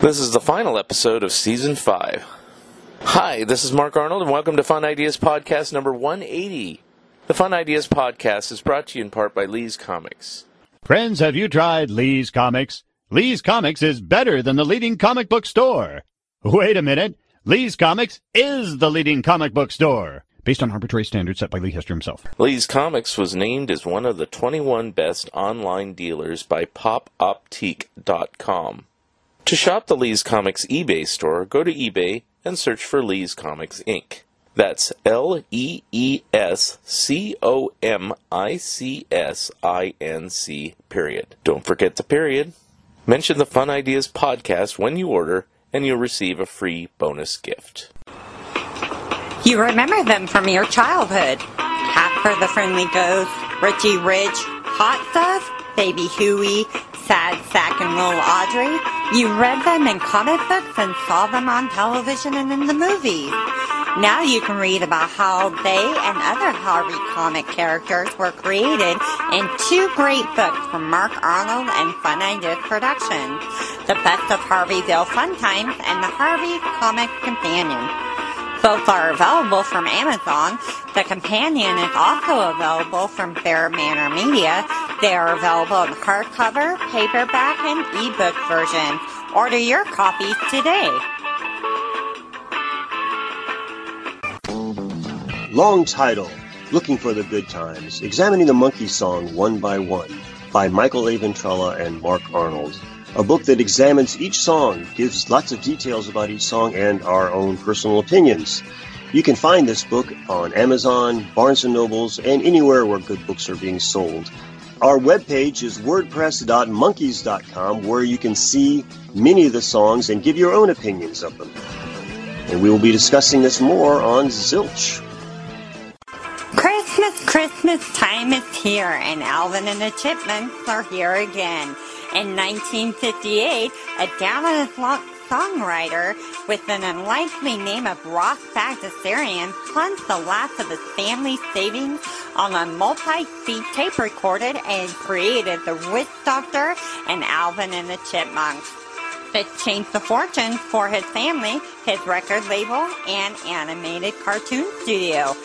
This is the final episode of season five. Hi, this is Mark Arnold, and welcome to Fun Ideas Podcast number 180. The Fun Ideas Podcast is brought to you in part by Lee's Comics. Friends, have you tried Lee's Comics? Lee's Comics is better than the leading comic book store. Wait a minute. Lee's Comics is the leading comic book store. Based on arbitrary standards set by Lee Hester himself. Lee's Comics was named as one of the 21 best online dealers by popoptique.com. To shop the Lee's Comics eBay store, go to eBay and search for Lee's Comics Inc. That's L E E S C O M I C S I N C period. Don't forget the period. Mention the Fun Ideas podcast when you order, and you'll receive a free bonus gift. You remember them from your childhood. Casper the Friendly Ghost, Richie Rich, Hot Stuff, Baby Huey, Sad Sack and Little Audrey. You read them in comic books and saw them on television and in the movies. Now you can read about how they and other Harvey comic characters were created in two great books from Mark Arnold and Fun Ideas Productions, The Best of Harveyville Fun Times and The Harvey Comic Companion. Both are available from Amazon. The companion is also available from BearManor Media. They are available in hardcover, paperback, and ebook versions. Order your copies today. Long title Looking for the Good Times, examining the Monkees song one by one by Michael Aventrella and Mark Arnold. A book that examines each song, gives lots of details about each song, and our own personal opinions. You can find this book on Amazon, Barnes & Nobles, and anywhere where good books are being sold. Our webpage is wordpress.monkeys.com where you can see many of the songs and give your own opinions of them. And we will be discussing this more on Zilch. Christmas, Christmas time is here, and Alvin and the Chipmunks are here again. In 1958, a luck songwriter with an unlikely name of Ross Bagdasarian plunged the last of his family savings on a multi-speed tape recorded and created the Witch Doctor and Alvin and the Chipmunks. This changed the fortune for his family, his record label, and animated cartoon studio.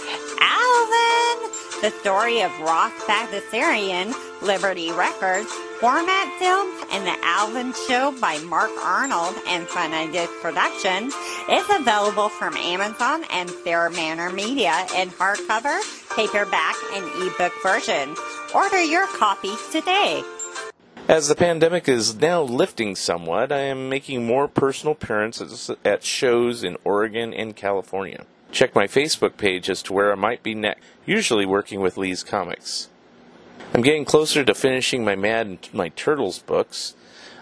Alvin! The story of Ross Bagdasarian, Liberty Records, Format Films, and The Alvin Show by Mark Arnold and Fun Ideas Productions is available from Amazon and BearManor Media in hardcover, paperback, and ebook versions. Order your copies today. As the pandemic is now lifting somewhat, I am making more personal appearances at shows in Oregon and California. Check my Facebook page as to where I might be next, usually working with Lee's Comics. I'm getting closer to finishing my Mad and My Turtles books.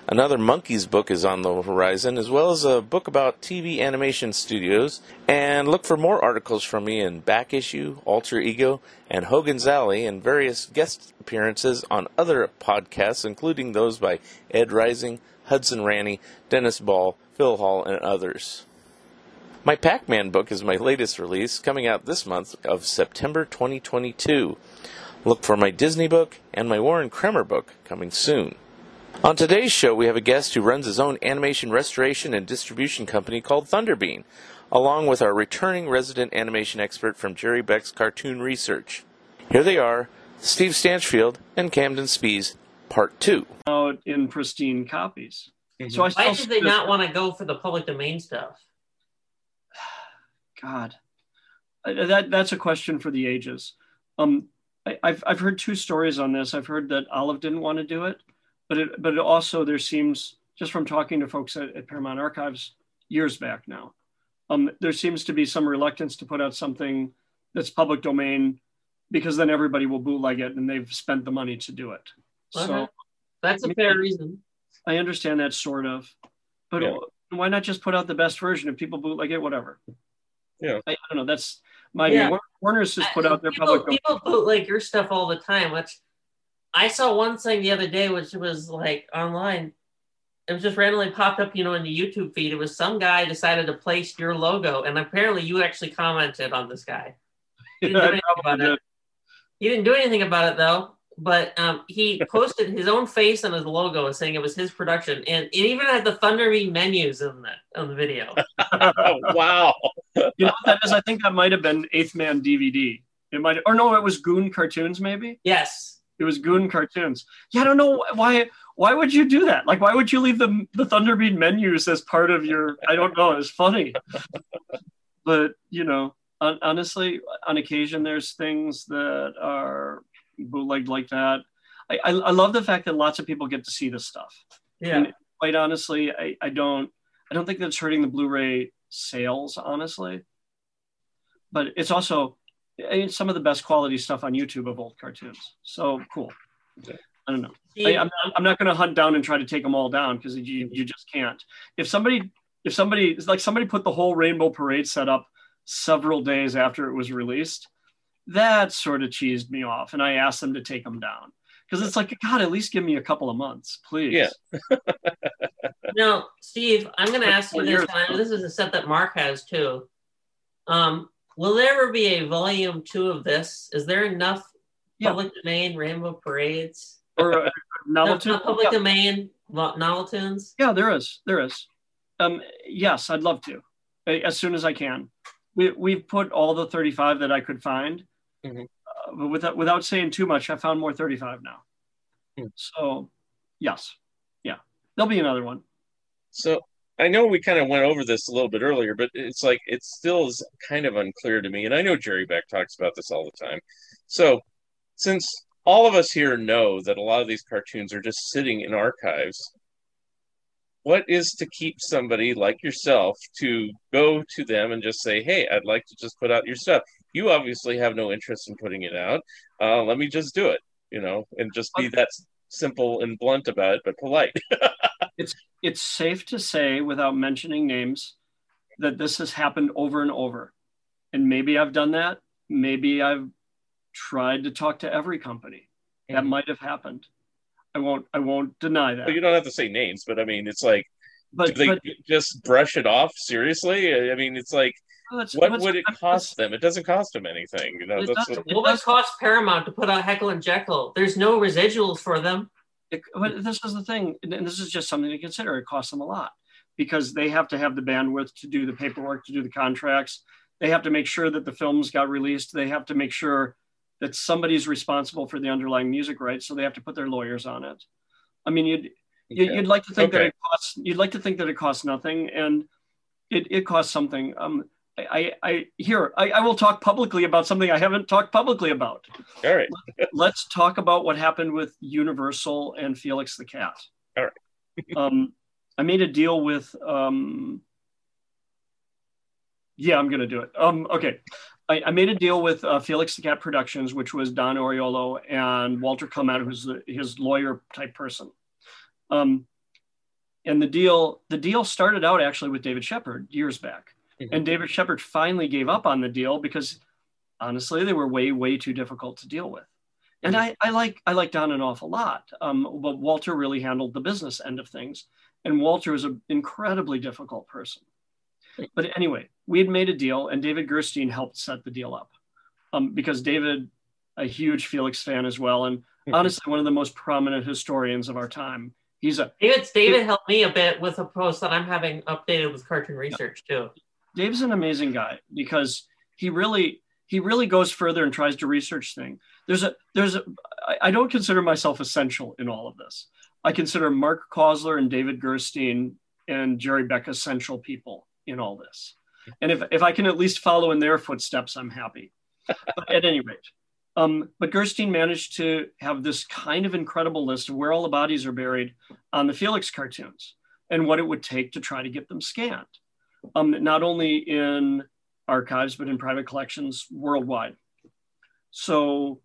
Another Monkees book is on the horizon, as well as a book about TV animation studios. And look for more articles from me in Back Issue, Alter Ego, and Hogan's Alley, and various guest appearances on other podcasts, including those by Ed Rising, Hudson Ranny, Dennis Ball, Phil Hall, and others. My Pac Man book is my latest release, coming out this month of September 2022. Look for my Disney book and my Warren Kremer book coming soon. On today's show, we have a guest who runs his own animation restoration and distribution company called Thunderbean, along with our returning resident animation expert from Jerry Beck's Cartoon Research. Here they are, Steve Stanchfield and Camden Spees, Part 2. Out in pristine copies. So I Why still did they not want to go for the public domain stuff? God, that that's a question for the ages. Um, I, I've I've heard two stories on this. I've heard that Olive didn't want to do it, but it but it also there seems just from talking to folks at, at Paramount Archives years back now, um, there seems to be some reluctance to put out something that's public domain because then everybody will bootleg it and they've spent the money to do it. Okay. So That's a mean, fair reason. I understand that sort of, but Yeah. why not just put out the best version if people bootleg it, whatever? Yeah. I, I don't know. That's my Yeah. view. Warner's just put I- out their people, public. people bootleg your stuff all the time. Which I saw one thing the other day, which was like online. It was just randomly popped up, you know, in the YouTube feed. It was some guy decided to place your logo, and apparently you actually commented on this guy. He didn't do anything about probably it. He didn't do anything about it though. But um, he posted his own face on his logo, saying it was his production, and it even had the Thunderbean menus in the on the video. oh, wow. You know what that is? I think that might have been Eighth Man DVD. It might, or no, it was Goon Cartoons. Maybe yes, it was Goon Cartoons. Yeah, I don't know why. Why would you do that? Like, why would you leave the the Thunderbean menus as part of your? I don't know. It's funny, but you know, on, honestly, on occasion, there's things that are bootlegged like that. I, I, I love the fact that lots of people get to see this stuff. yeah. And quite honestly, I, I don't I don't think that's hurting the Blu-ray sales, honestly. But it's also I mean, some of the best quality stuff on YouTube of old cartoons. So cool. I don't know. I, Steve, I'm, I'm not going to hunt down and try to take them all down because you, you just can't. If somebody if somebody it's like somebody put the whole Rainbow Parade set up several days after it was released, that sort of cheesed me off, and I asked them to take them down because it's like God, at least give me a couple of months, please. Yeah. Now, Steve, I'm going to ask you this. yours- and I know this is a set that Mark has too. Um, will there ever be a volume two of this? Is there enough Yeah. public domain rainbow parades? Or uh, No, not public Yeah. domain vo- Noveltoons? Yeah, there is. There is. Um, yes, I'd love to, as soon as I can. We we've put all the 35 that I could find, Mhm. uh, but without without saying too much, I found more 35 now. Hmm. So, yes, yeah, there'll be another one. So I know we kind of went over this a little bit earlier, but it's like it still is kind of unclear to me. And I know Jerry Beck talks about this all the time. So since all of us here know that a lot of these cartoons are just sitting in archives, what is to keep somebody like yourself to go to them and just say, "Hey, I'd like to just put out your stuff." You obviously have no interest in putting it out. Uh, let me just do it, you know, and just be that simple and blunt about it, but polite. It's it's safe to say, without mentioning names, that this has happened over and over. And maybe I've done that. Maybe I've tried to talk to every company. That Mhm. might have happened. I won't. I won't deny that. Well, you don't have to say names, but I mean, it's like, but do they but just brush it off seriously? I mean, it's like, let's- what let's- would it cost them? It doesn't cost them anything. You know, It that's doesn't. what, What would it cost Paramount to put out Heckle and Jeckle? There's no residuals for them. It, but this is the thing, and this is just something to consider. It costs them a lot because they have to have the bandwidth to do the paperwork, to do the contracts. They have to make sure that the films got released. They have to make sure that somebody's responsible for the underlying music rights. So they have to put their lawyers on it. I mean, you'd you, Okay. you'd like to think that it costs. You'd like to think that it costs nothing, and it, it costs something. Um, I, I, here I, I will talk publicly about something I haven't talked publicly about all right. let's talk about what happened with Universal and Felix the Cat. All right. um, I made a deal with. Um, yeah, I'm gonna do it. Um, okay, I, I made a deal with uh, Felix the Cat Productions, which was Don Oriolo and Walter Clement, who's the, his lawyer type person. Um, and the deal, the deal started out actually with David Shepard years back, And David Shepard finally gave up on the deal because honestly they were way way too difficult to deal with and I, I like I like Don an awful lot. Um, but Walter really handled the business end of things, and Walter is an incredibly difficult person. But anyway, we had made a deal, and David Gerstein helped set the deal up, um, because David, a huge Felix fan as well, and honestly one of the most prominent historians of our time. He's a David David helped me a bit with a post that I'm having updated with cartoon research too. Dave's an amazing guy because he really he really goes further and tries to research things. There's a there's a I don't consider myself essential in all of this. I consider Mark Kausler and David Gerstein and Jerry Beck essential people in all this. And if if I can at least follow in their footsteps, I'm happy. But at any rate, um, but Gerstein managed to have this kind of incredible list of where all the bodies are buried on the Felix cartoons and what it would take to try to get them scanned um, not only in archives but in private collections worldwide. So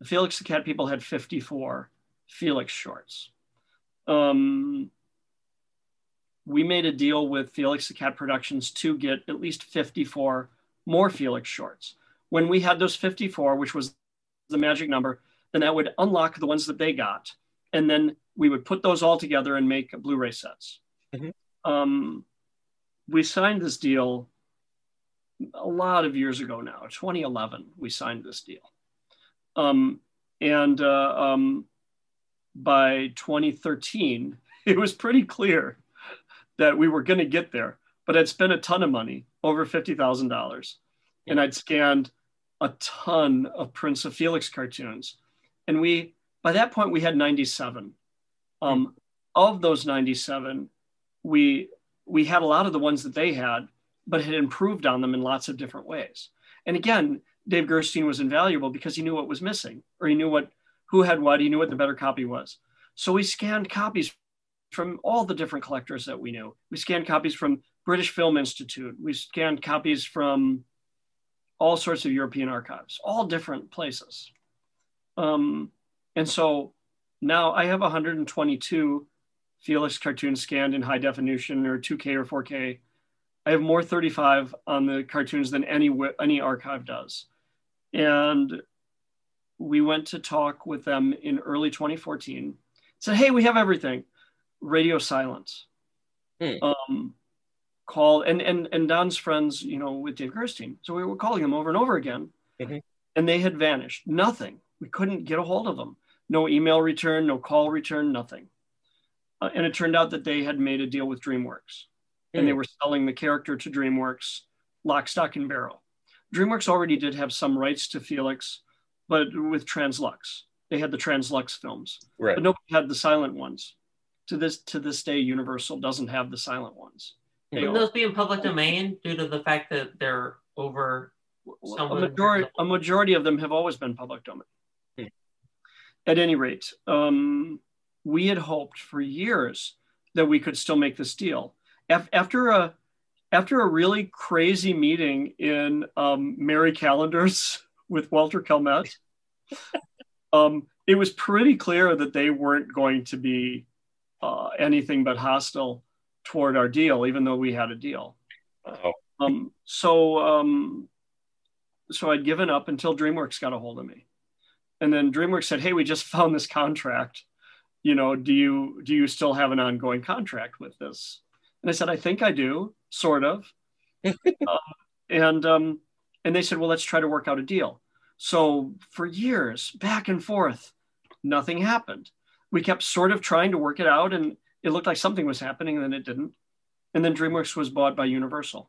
the Felix the Cat people had 54 Felix shorts. Um, we made a deal with Felix the Cat Productions to get at least 54 more Felix shorts. When we had those 54, which was the magic number, then that would unlock the ones that they got. And then we would put those all together and make Blu ray sets. Mhm. Um, we signed this deal a lot of years ago now, 2011, we signed this deal. Um, and uh, um, by 2013, it was pretty clear that we were going to get there. But I'd spent a ton of money, over $50,000. And I'd scanned a ton of prints of Felix cartoons. And we, by that point, we had 97. Um, Of those 97, we, we had a lot of the ones that they had, but had improved on them in lots of different ways. And again, Dave Gerstein was invaluable because he knew what was missing, or he knew what who had what, he knew what the better copy was. So we scanned copies from all the different collectors that we knew. We scanned copies from British Film Institute. We scanned copies from all sorts of European archives, all different places. Um, and so now I have 122 Felix cartoons scanned in high definition or 2K or 4K. I have more 35 on the cartoons than any any archive does. And we went to talk with them in early 2014. Said, "Hey, we have everything." Radio silence. Hmm. Um, call and and and Don's friends, you know, with Dave Gerstein. So we were calling them over and over again, Mhm. and they had vanished. Nothing. We couldn't get a hold of them. No email return, no call return, nothing. Uh, and it turned out that they had made a deal with DreamWorks, and they Hmm. were selling the character to DreamWorks, lock, stock, and barrel. DreamWorks already did have some rights to Felix, but with Translux, they had the Translux films, Right. but nobody had the silent ones. To this to this day, Universal doesn't have the silent ones. They Would all- those be in public domain due to the fact that they're over? a majority, a majority of them have always been public domain. Hmm. At any rate, um, we had hoped for years that we could still make this deal. After a after a really crazy meeting in um, Marie Callender's with Walter Calmette, um, it was pretty clear that they weren't going to be uh, anything but hostile toward our deal, even though we had a deal. Oh, Um, so, um, so I'd given up until DreamWorks got a hold of me, and then DreamWorks said, "Hey, we just found this contract. You know, do you do you still have an ongoing contract with this?" And I said, "I think I do, sort of." Um, and um, and they said, "Well, let's try to work out a deal." So for years, back and forth, nothing happened. We kept sort of trying to work it out, and it looked like something was happening, and then it didn't. And then DreamWorks was bought by Universal.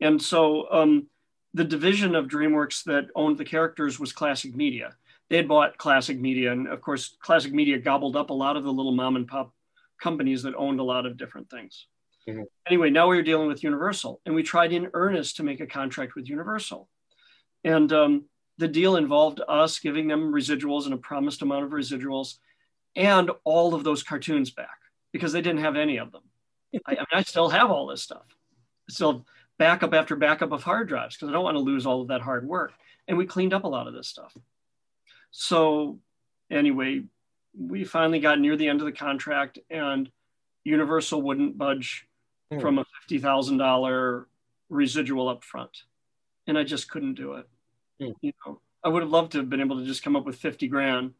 And so um, the division of DreamWorks that owned the characters was Classic Media. They had bought Classic Media, and of course, Classic Media gobbled up a lot of the little mom and pop companies that owned a lot of different things. Mhm. Anyway, now we were dealing with Universal, and we tried in earnest to make a contract with Universal. And um, the deal involved us giving them residuals and a promised amount of residuals and all of those cartoons back because they didn't have any of them. I, I mean, I still have all this stuff. I still have backup after backup of hard drives because I don't want to lose all of that hard work. And we cleaned up a lot of this stuff. So, anyway, we finally got near the end of the contract, and Universal wouldn't budge Hmm. from a $50,000 residual up front. And I just couldn't do it. Hmm. You know, I would have loved to have been able to just come up with 50 grand.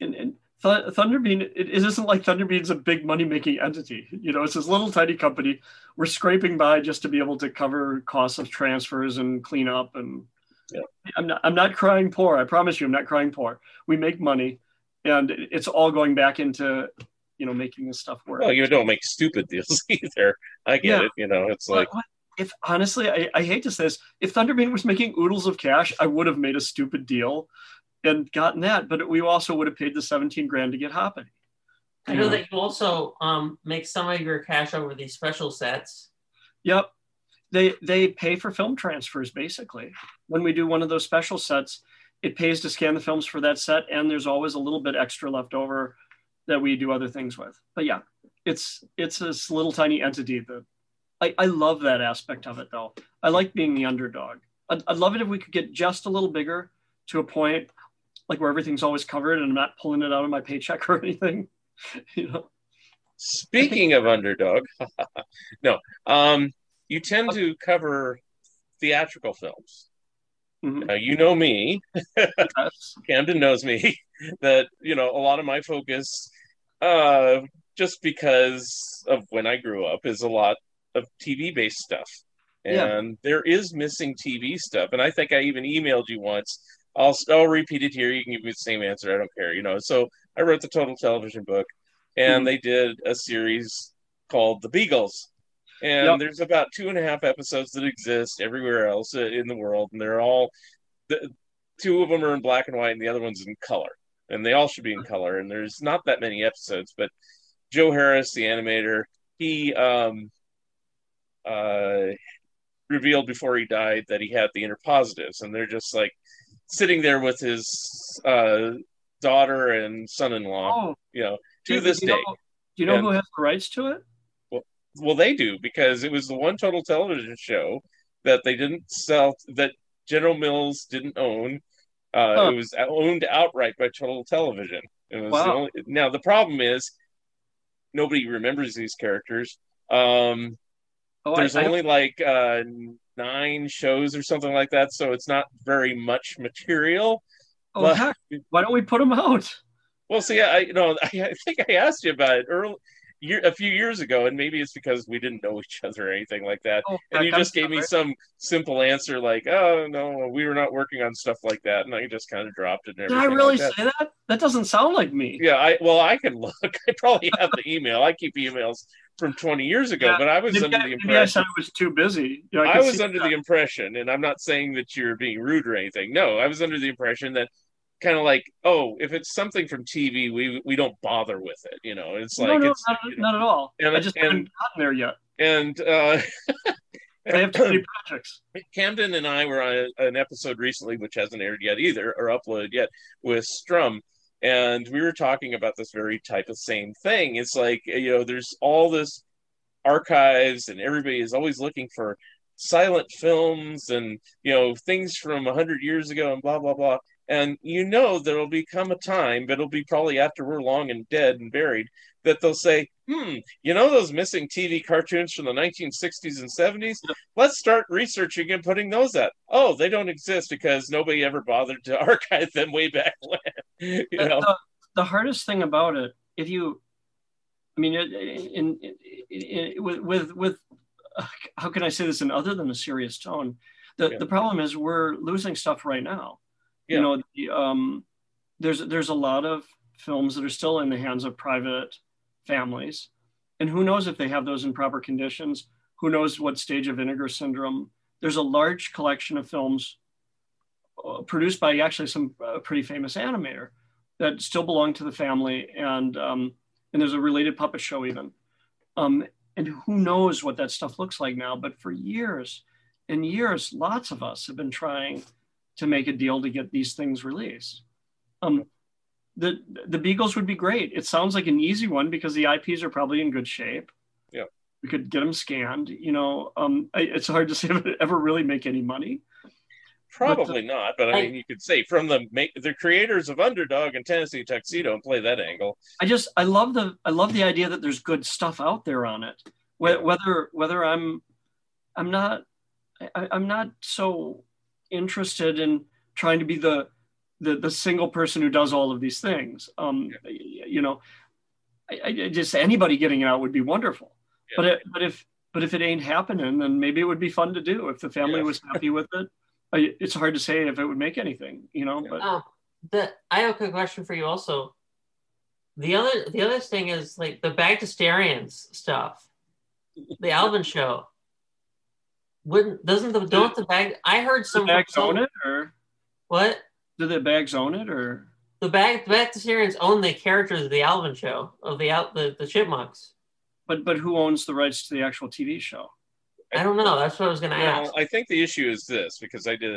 And, and Th- Thunderbean, it, it isn't like Thunderbean's a big money making entity. You know, it's this little tiny company. We're scraping by just to be able to cover costs of transfers and clean up. And Yeah. I'm not, I'm not crying poor. I promise you, I'm not crying poor. We make money, and it's all going back into, you know, making this stuff work. well, you don't make stupid deals either. I get Yeah. it. You know, it's like, what- if honestly, I, I hate to say this, if Thunderbean was making oodles of cash, I would have made a stupid deal and gotten that. But we also would have paid the 17 grand to get Hoppity. I know that you also um, make some of your cash over these special sets. Yep. They they pay for film transfers basically. When we do one of those special sets, it pays to scan the films for that set, and there's always a little bit extra left over that we do other things with. But yeah, it's it's this little tiny entity that I, I love that aspect of it though. I like being the underdog. I'd, I'd love it if we could get just a little bigger to a point like where everything's always covered and I'm not pulling it out of my paycheck or anything. you know. Speaking of underdog, no, um, you tend to cover theatrical films. Mhm. Uh, you know me, Camden knows me, that you know a lot of my focus, uh, just because of when I grew up, is a lot of TV based stuff, Yeah. and there is missing TV stuff. And I think I even emailed you once. I'll I'll repeat it here. You can give me the same answer. I don't care. You know. So I wrote the total television book, and Mhm. they did a series called The Beagles. And Yep. there's about two and a half episodes that exist everywhere else uh, in the world, and they're all the, two of them are in black and white, and the other one's in color, and they all should be in color. And there's not that many episodes, but Joe Harris, the animator, he um, uh, revealed before he died that he had the interpositives, and they're just like sitting there with his uh, daughter and son-in-law, Oh, you know, to this day. you know, do you know And- who has the rights to it? Well, they do because it was the one total television show that they didn't sell that General Mills didn't own. Uh, Huh. It was owned outright by Total Television. It was the Wow. only, now the problem is nobody remembers these characters. Um, Oh, there's I only like uh, nine shows or something like that, so it's not very much material. oh, well- heck, why don't we put them out? Well, see, I you know I, I think I asked you about it early, year, a few years ago, and maybe it's because we didn't know each other or anything like that. Oh, And you just gave me some simple answer like, "Oh no, we were not working on stuff like that," and I just kind of dropped it. And Did I really like that. say that? That doesn't sound like me. Yeah, I well, I can look. I probably have the email. I keep emails from 20 years ago, Yeah, but I was Maybe, under I, the maybe I impression. said I was too busy. You know, I could was under that. the impression, and I'm not saying that you're being rude or anything. No, I was under the impression that kind of like, oh, if it's something from TV, we we don't bother with it. You know, it's like no, no, it's not, you know, not at all. And- I just and- haven't gotten there yet. and uh, I have too many projects. Camden and I were on a, an episode recently, which hasn't aired yet either, or uploaded yet, with Strum. And we were talking about this very type of same thing. It's like, you know, there's all this archives, and everybody is always looking for silent films and, you know, things from 100 years ago and blah, blah, blah. And you know, there'll become a time, but it'll be probably after we're long and dead and buried, that they'll say, hmm, you know, those missing TV cartoons from the 1960s and 70s? let's start researching and putting those out. Oh, they don't exist because nobody ever bothered to archive them way back when. you The- know, the, the hardest thing about it, if you, I mean, in, in, in, in- with with with, uh, how can I say this in other than a serious tone? The Yeah. the problem is we're losing stuff right now. Yeah. You know, the, um, there's there's a lot of films that are still in the hands of private families, and who knows if they have those in proper conditions? Who knows what stage of vinegar syndrome? There's a large collection of films uh, produced by actually some uh, pretty famous animator that still belong to the family, and um, and there's a related puppet show even. Um, and who knows what that stuff looks like now? But for years and years, lots of us have been trying to make a deal to get these things released. Um, the the Beagles would be great. It sounds like an easy one because the IPs are probably in good shape. Yeah. we could get them scanned. You know, um, I, it's hard to say if it ever really make any money. probably not, but I I- mean, you could say from the make the creators of Underdog and Tennessee Tuxedo and play that angle. I just I love the I love the idea that there's good stuff out there on it. Whe- Whether whether I'm I'm not I, I'm not so interested in trying to be the the the single person who does all of these things. Um, you know, I, I just anybody getting it out would be wonderful. Yeah. But it, but if but if it ain't happening, then maybe it would be fun to do if the family Yeah. was happy with it. I, it's hard to say if it would make anything, you know. But Oh, the I have a quick question for you also. The other the other thing is like the Bagdasarians stuff, the Alvin show. Wouldn't doesn't the don't the bag? I heard some the bags some- own it, or what do the bags own it, or the bag the Bagdasarians own the characters of the Alvin show of the out the, the chipmunks. but but who owns the rights to the actual TV show? I don't know. That's what I was going to ask. I think the issue is this because I did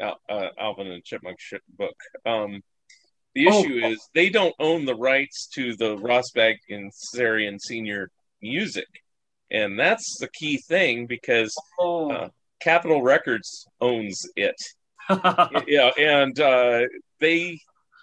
a, a, a Alvin and Chipmunk ship book. Um, the Oh. issue is they don't own the rights to the Rosbach and Sarian Senior music, and that's the key thing because Oh, Uh, Capitol Records owns it. yeah, and uh, they,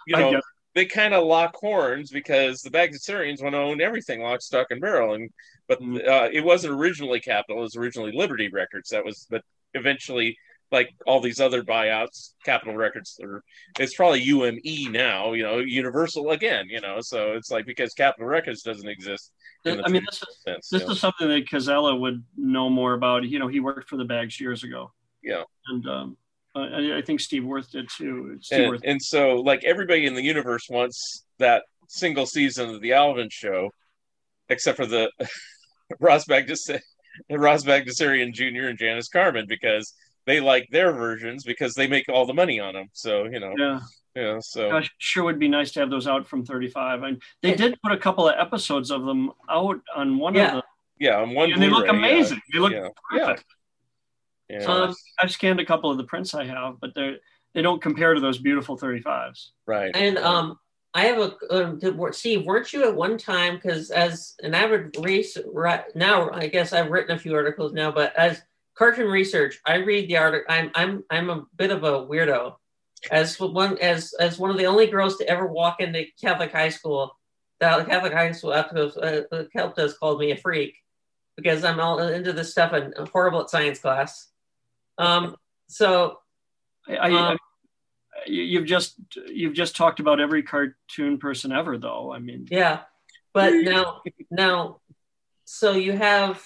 you know, they kind of lock horns because the Bagdasarians want to own everything, lock, stock, and barrel. And but Mm. uh, it wasn't originally Capitol; it was originally Liberty Records. That was, but eventually, like all these other buyouts, Capitol Records, or it's probably UME now. You know, Universal again. You know, so it's like because Capitol Records doesn't exist. I mean, this is, sense, this is something that Casella would know more about. You know, he worked for the Bags years ago. Yeah. And um, I, I think Steve Worth did too. Steve and, Worth. and so like everybody in the universe wants that single season of the Alvin show, except for the Ross Bagdasarian, Ross Bagdasarian Jr. and Janice Karman because they like their versions because they make all the money on them. So you know, yeah. Yeah. So Gosh, sure would be nice to have those out from 35. And they did put a couple of episodes of them out on one Yeah. of them. yeah, on one and they look Blu-ray, yeah. amazing. They look yeah, perfect. yeah. So I've, I've scanned a couple of the prints I have, but they they don't compare to those beautiful 35s. right. And um, I have a um, did- Steve. Weren't you at one time? Because as an avid research, now I guess I've written a few articles now, but as cartoon research, I read the article. I'm I'm I'm a bit of a weirdo. As one as as one of the only girls to ever walk into Catholic high school, the Catholic high school uh, the Celtas called me a freak because I'm all into this stuff and horrible at science class. Um, so I, I, Um, you- you've just you've just talked about every cartoon person ever, though. I mean, Yeah, but now, now, so you have,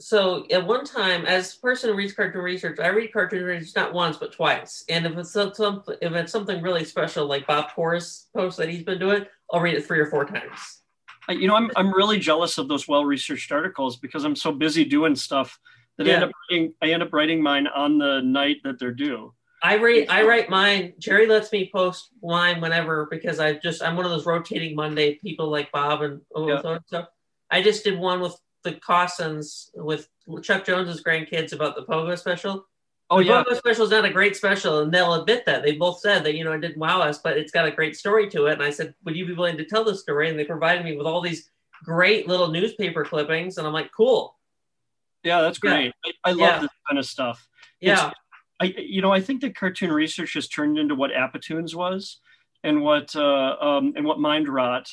so at one time, as a person who reads cartoon research, I read cartoon research not once but twice. And if it's some, if it's something really special like Bob Porras post that he's been doing, I'll read it three or four times. Uh, you know, I'm I'm really jealous of those well researched articles because I'm so busy doing stuff that I end up writing, I end up writing mine on the night that they're due. I write I write mine. Jerry lets me post mine whenever because I just I'm one of those rotating Monday people like Bob and oh, Yeah. so so. I just did one with the Kausens with Chuck Jones's grandkids about the Pogo special. Oh the yeah, Pogo special is not a great special, and they'll admit that. They both said that you know it didn't wow us, but it's got a great story to it. And I said, would you be willing to tell the story? And they provided me with all these great little newspaper clippings, and I'm like, cool, yeah, that's Yeah. great. I, I love Yeah. this kind of stuff. yeah, I you know I think that cartoon research has turned into what Apatoons was, and what uh, um, and what Mind Rot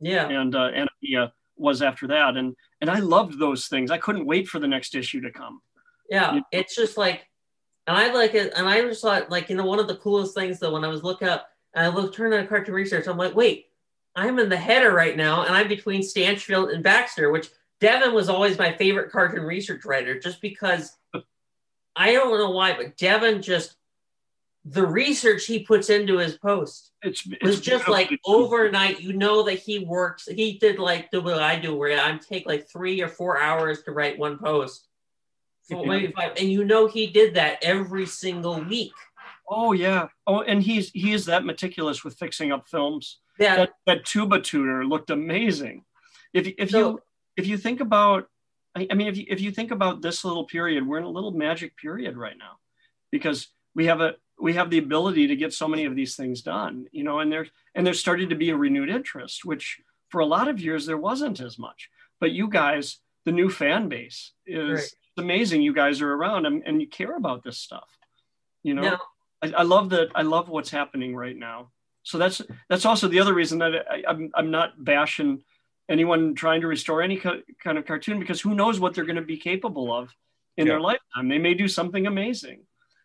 yeah. and uh, Anomia was after that, and and I loved those things. I couldn't wait for the next issue to come. Yeah, Yeah. it's just like, and I like it, and I just thought like you know one of the coolest things though when I was looking up and I looked turned on cartoon research, I'm like, wait, I'm in the header right now, and I'm between Stanchfield and Baxter, which Devon was always my favorite cartoon research writer, just because I don't know why, but Devon just the research he puts into his post It's, it's was just like overnight. You know that he works. He did like the what I do, where I take like three or four hours to write one post, so maybe five, and you know he did that every single week. Oh yeah. Oh, and he's he is that meticulous with fixing up films. Yeah, That that Tuba Tooter looked amazing. If if So- you if you think about, I, I mean, if you if you think about this little period, we're in a little magic period right now, because we have a we have the ability to get so many of these things done. You know, and there's and there's started to be a renewed interest, which for a lot of years there wasn't as much. But you guys, the new fan base is Right. amazing. You guys are around and, and you care about this stuff. You know. now I, I love that. I love what's happening right now. So that's that's also the other reason that I, I'm I'm not bashing anyone trying to restore any co- kind of cartoon because who knows what they're going to be capable of in Yeah. their lifetime. They may do something amazing.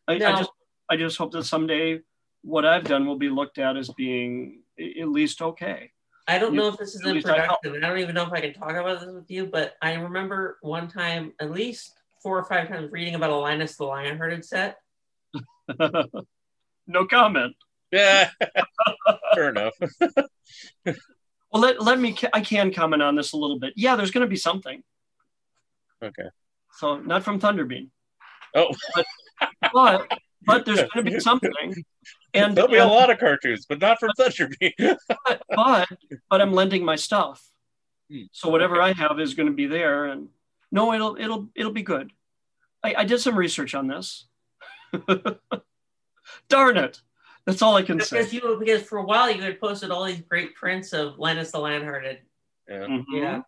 I, I just I just hope that someday what I've done will be looked at as being at least okay. I don't You- know if this is at in least I I don't even know if I can talk about this with you, but I remember one time, at least four or five times, reading about a Linus the Lionhearted set. no comment. Yeah, fair enough. Well, let, let me I can comment on this a little bit. Yeah, there's going to be something. Okay. So not from Thunderbean. Oh, but but there's going to be something and there'll be a lot of cartoons, but not from Thunderbean. but, but but i'm lending my stuff Hmm, so whatever okay. i have is going to be there and no it'll it'll it'll be good i, I did some research on this darn it that's all i can say Because you because for a while you had posted all these great prints of Linus the Lionhearted. Yeah. Mhm. Yeah.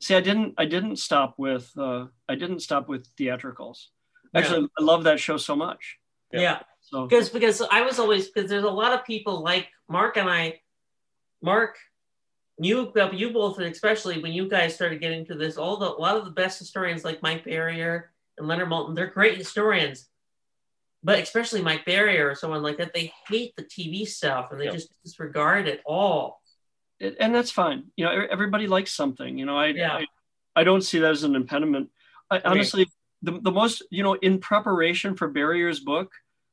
see i didn't i didn't stop with uh i didn't stop with theatricals Actually, I love that show so much. Yeah. So Because because I was always because there's a lot of people like Mark and I, Mark, you you both especially when you guys started getting into this, all the a lot of the best historians like Mike Barrier and Leonard Maltin, they're great historians. But especially Mike Barrier or someone like that, they hate the TV stuff and they Yeah. just disregard it all. it- and that's fine. You know, everybody likes something. You know, I Yeah. I, I don't see that as an impediment. I, honestly, the, the most you know, in preparation for Barrier's book,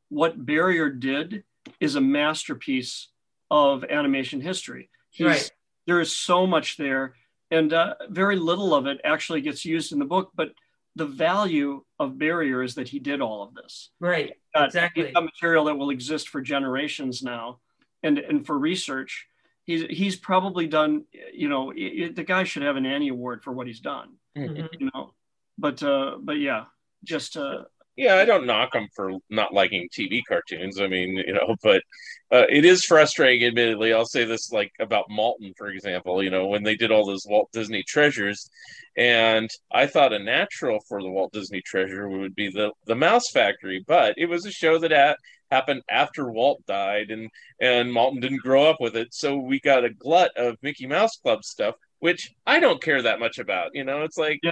what Barrier did is a masterpiece of animation history. He's, Right. There is so much there, and uh, very little of it actually gets used in the book. But the value of Barrier is that he did all of this. Right. got- Exactly. he's material that will exist for generations now and and for research he's he's probably done you know i- i- the guy should have an annie award for what he's done Mhm. you know but uh but yeah just uh Yeah, I don't knock them for not liking TV cartoons. I mean, you know, but uh, it is frustrating. Admittedly, I'll say this like about Maltin, for example. You know, when they did all those Walt Disney treasures, and I thought a natural for the Walt Disney treasure would be the the Mouse Factory, but it was a show that ha- happened after Walt died, and and Maltin didn't grow up with it, so we got a glut of Mickey Mouse Club stuff, which I don't care that much about. You know, it's like. Yeah.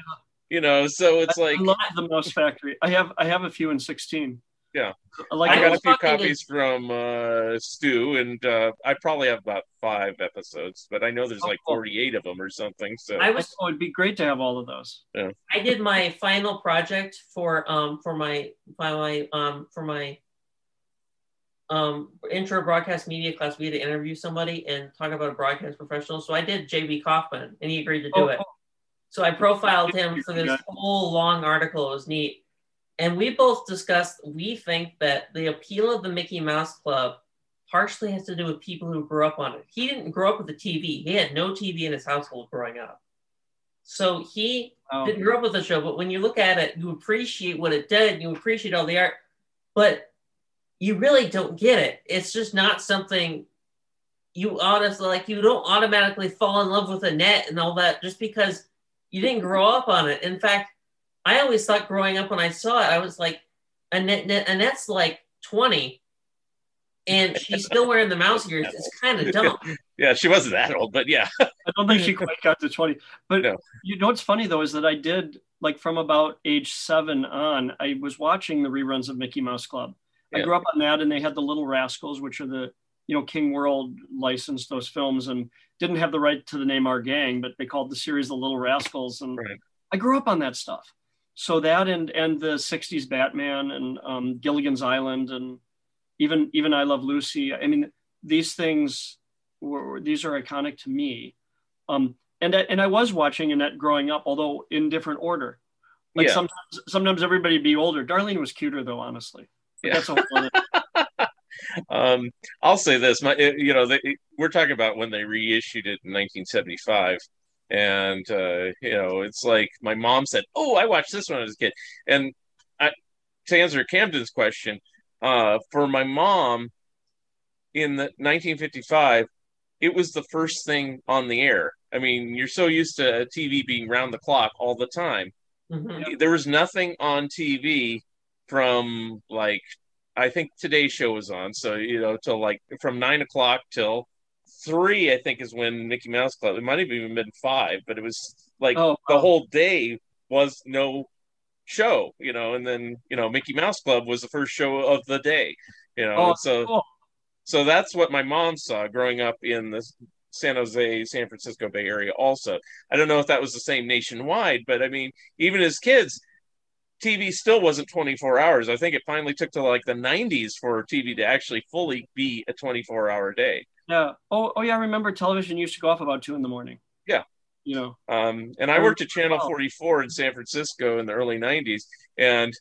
You know, so it's I, like I love the mouse factory i have i have a few in 16 Yeah. i like I I got a few talking to- copies from uh, Stu, and uh, I probably have about five episodes, but I know there's Oh, like cool. 48 of them or something. So I was oh, it'd be great to have all of those yeah. I did my final project for um for my for my um for my um intro broadcast media class. We had to interview somebody and talk about a broadcast professional. So I did JB Kaufman, and he agreed to do Oh, it. So I profiled him for this whole long article. It was neat. And we both discussed we think that the appeal of the Mickey Mouse Club partially has to do with people who grew up on it. He didn't grow up with a TV. He had no TV in his household growing up. So he oh, didn't grow up with the show, but when you look at it, you appreciate what it did, you appreciate all the art, but you really don't get it. It's just not something you honestly like. You don't automatically fall in love with Annette and all that just because you didn't grow up on it. In fact, I always thought growing up when I saw it, I was like, Annette, Annette- Annette's like 20 and she's still wearing the mouse ears. It's kind of dumb. yeah, she wasn't that old, but yeah, I don't think she quite got to 20. But No. you know what's funny though is that I did like from about age seven on, I was watching the reruns of Mickey Mouse Club. I grew up on that and they had the Little Rascals, which are the you know King World licensed those films and didn't have the right to the name Our Gang, but they called the series the Little Rascals. And Right. I grew up on that stuff. So that and and the 60s Batman and um, Gilligan's Island and even even I Love Lucy. I mean, these things were these are iconic to me. Um, and I, and I was watching Annette growing up, although in different order. Like Yeah. sometimes sometimes everybody be older. Darlene was cuter though, honestly. But Yeah. um, I'll say this: my, it- you know, they, we're talking about when they reissued it in 1975, and uh, you know, it's like my mom said, "Oh, I watched this when I was a kid," and I, to answer Camden's question, uh, for my mom in the 1955, it was the first thing on the air. I mean, you're so used to TV being round the clock all the time. Mhm. There was nothing on TV from like I think today's show was on, so you know, till like from nine o'clock till three, I think is when Mickey Mouse Club. It might have even been five, but it was like Oh, the wow. whole day was no show, you know, and then you know, Mickey Mouse Club was the first show of the day, you know, Oh, so cool. so that's what my mom saw growing up in the San Jose, San Francisco Bay Area. Also, I don't know if that was the same nationwide, but I mean, even as kids, TV still wasn't 24 hours. I think it finally took to like the 90s for TV to actually fully be a 24 hour day. Yeah. Oh, oh yeah. I remember television used to go off about two in the morning. Yeah. You know. Um, and I worked at Channel 44 in San Francisco in the early 90s, and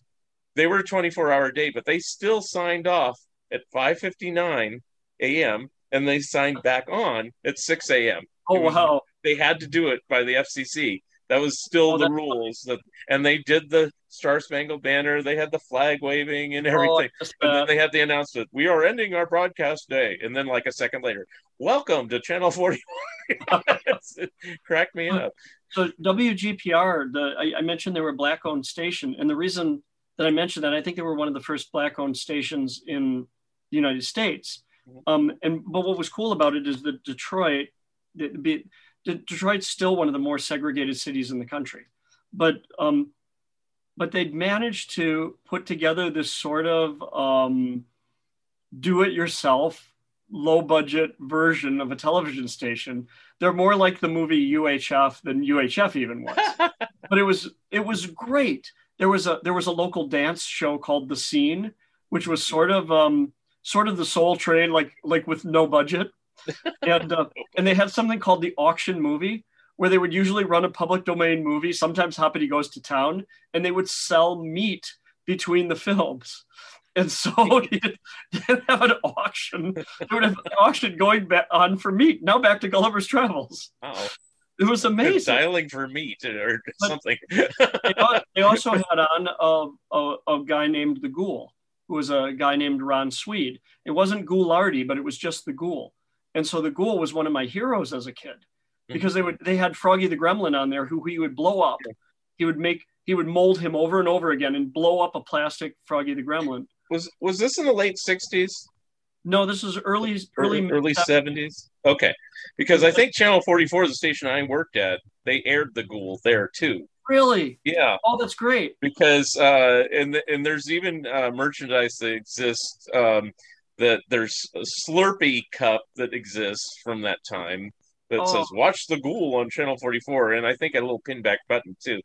they were a 24 hour day, but they still signed off at 5:59 a.m. and they signed back on at 6 a.m. Oh was- wow. They had to do it by the FCC. That was still Oh, the rules. That and they did the Star Spangled Banner. They had the flag waving and Oh, everything. just And then they had the announcement, we are ending our broadcast day. And then, like a second later, welcome to Channel 40. it cracked me up. So WGPR, the I, I mentioned they were a black-owned station, and the reason that I mentioned that I think they were one of the first black-owned stations in the United States. Um, and but what was cool about it is that Detroit, the, the, Detroit's still one of the more segregated cities in the country, but um, but they'd managed to put together this sort of um, do-it-yourself, low-budget version of a television station. They're more like the movie UHF than UHF even was, but it was it was great. There was a there was a local dance show called The Scene, which was sort of um, sort of the Soul Train, like like with no budget, and uh, and they had something called the auction movie, where they would usually run a public domain movie. Sometimes Hoppity goes to town, and they would sell meat between the films. And so you'd, you'd have an auction. They would have an auction going back on for meat. Now back to Gulliver's Travels. Oh. It was amazing. Dialing for meat or But- something. they, they also had on a, a, a guy named the Ghoul, who was a guy named Ron Sweed. It wasn't Ghoulardi, but it was just the Ghoul. And so the Ghoul was one of my heroes as a kid because they would they had Froggy the Gremlin on there who he would blow up. He would make he would mold him over and over again and blow up a plastic Froggy the Gremlin. was was this in the late '60s? No, this was early early early, early 70s okay because i think channel 44 is the station i worked at they aired the ghoul there too Really? yeah Oh, that's great. because uh and and there's even uh merchandise that exists um that there's a slurpee cup that exists from that time that Oh. says watch the ghoul on channel 44 and i think a little pinback button too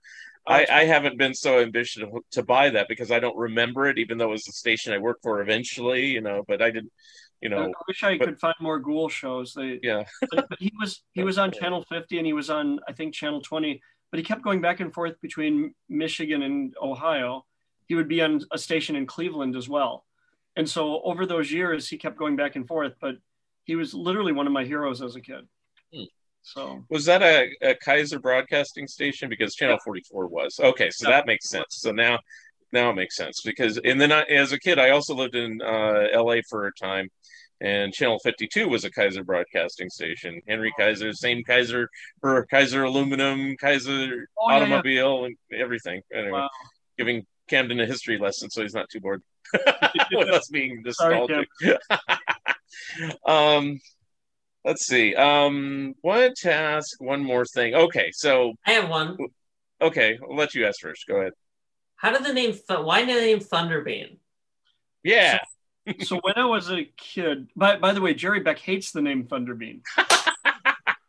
I, I haven't been so ambitious to, to buy that because I don't remember it, even though it was the station I worked for eventually, you know. But I didn't, you know. I wish I but- could find more Ghoul shows. They yeah. but, but he was he was on channel 50 and he was on i think channel 20 but he kept going back and forth between michigan and ohio he would be on a station in cleveland as well and so over those years he kept going back and forth but he was literally one of my heroes as a kid Hmm. so Was that a, a Kaiser broadcasting station? Because Channel 44 was. Okay, so Yeah. that makes sense. So now now it makes sense because and then I, as a kid I also lived in uh, LA for a time and Channel 52 was a Kaiser broadcasting station. Henry Kaiser, same Kaiser for Kaiser aluminum, Kaiser Oh, yeah, yeah. automobile and everything. Anyway, Wow. giving Camden a history lesson so he's not too bored with us being Sorry, nostalgic. um let's see. Um wanted to ask one more thing. Okay, so I have one. okay, I'll let you ask first. Go ahead. How did the name? Why did the name Thunderbean? Yeah. so when i was a kid by, by the way jerry beck hates the name thunderbean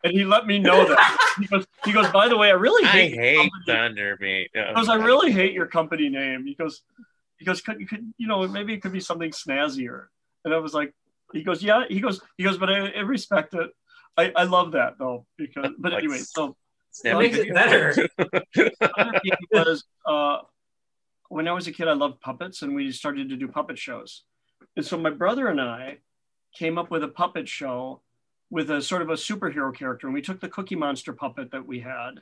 and he let me know that he goes, he goes by the way i really hate, your hate company." Thunderbeat. He goes, I really hate your company name. He goes, he goes, could, you could, you know, maybe it could be something snazzier. And I was like, he goes, yeah. He goes, he goes, but I, I respect it. I, I love that though because, but Like anyway, so It makes it better. Was uh, when I was a kid, I loved puppets, and we started to do puppet shows. And so my brother and I came up with a puppet show with a sort of a superhero character, and we took the Cookie Monster puppet that we had,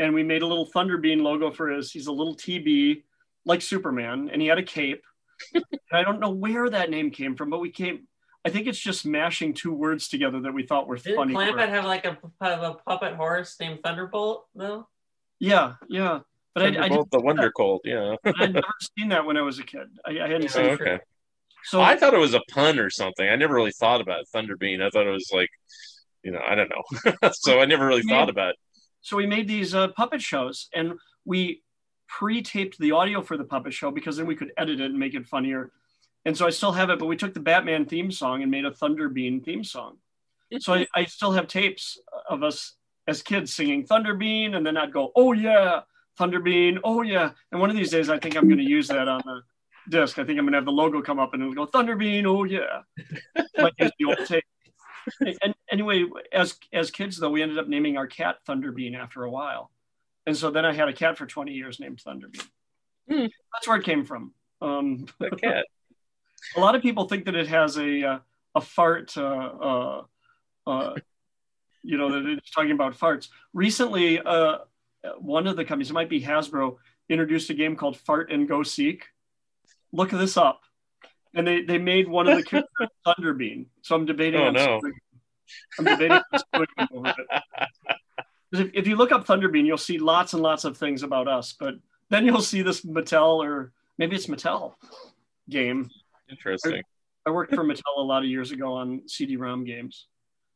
and we made a little Thunderbean logo for his. He's a little TB like Superman, and he had a cape. and I don't know where that name came from, but we came. I think it's just mashing two words together that we thought were Didn't funny. Clampett have like a, have a puppet horse named Thunderbolt though? yeah, yeah. But I, I, didn't- Thunderbolt the Wonder Colt, yeah. I'd never seen that when I was a kid. I, I hadn't Yeah. seen Oh, it. So I thought it was a pun or something. I never really thought about Thunderbean. I thought it was like, you know, I don't know. so I never really thought about it. so we made these uh, puppet shows and we pre-taped the audio for the puppet show because then we could edit it and make it funnier and so i still have it but we took the batman theme song and made a thunderbean theme song so I, I still have tapes of us as kids singing thunderbean and then i'd go oh yeah thunderbean oh yeah and one of these days i think i'm going to use that on the disc i think i'm going to have the logo come up and it'll go thunderbean oh yeah use the old tape and anyway, as as kids though, we ended up naming our cat Thunderbean after a while, and so then I had a cat for twenty years named Thunderbean. Hmm. That's where it came from. Um, The cat. a lot of people think that it has a uh, a fart. Uh, uh, uh, you know that it's talking about farts. Recently, uh, one of the companies, it might be Hasbro, introduced a game called Fart and Go Seek. Look this up. And they, they made one of the characters Thunderbean. So I'm debating. Oh, no. I'm debating on suing them over it. If, if you look up Thunderbean, you'll see lots and lots of things about us, but then you'll see this Mattel or maybe it's Mattel game. Interesting. I worked for Mattel a lot of years ago on CD-ROM games.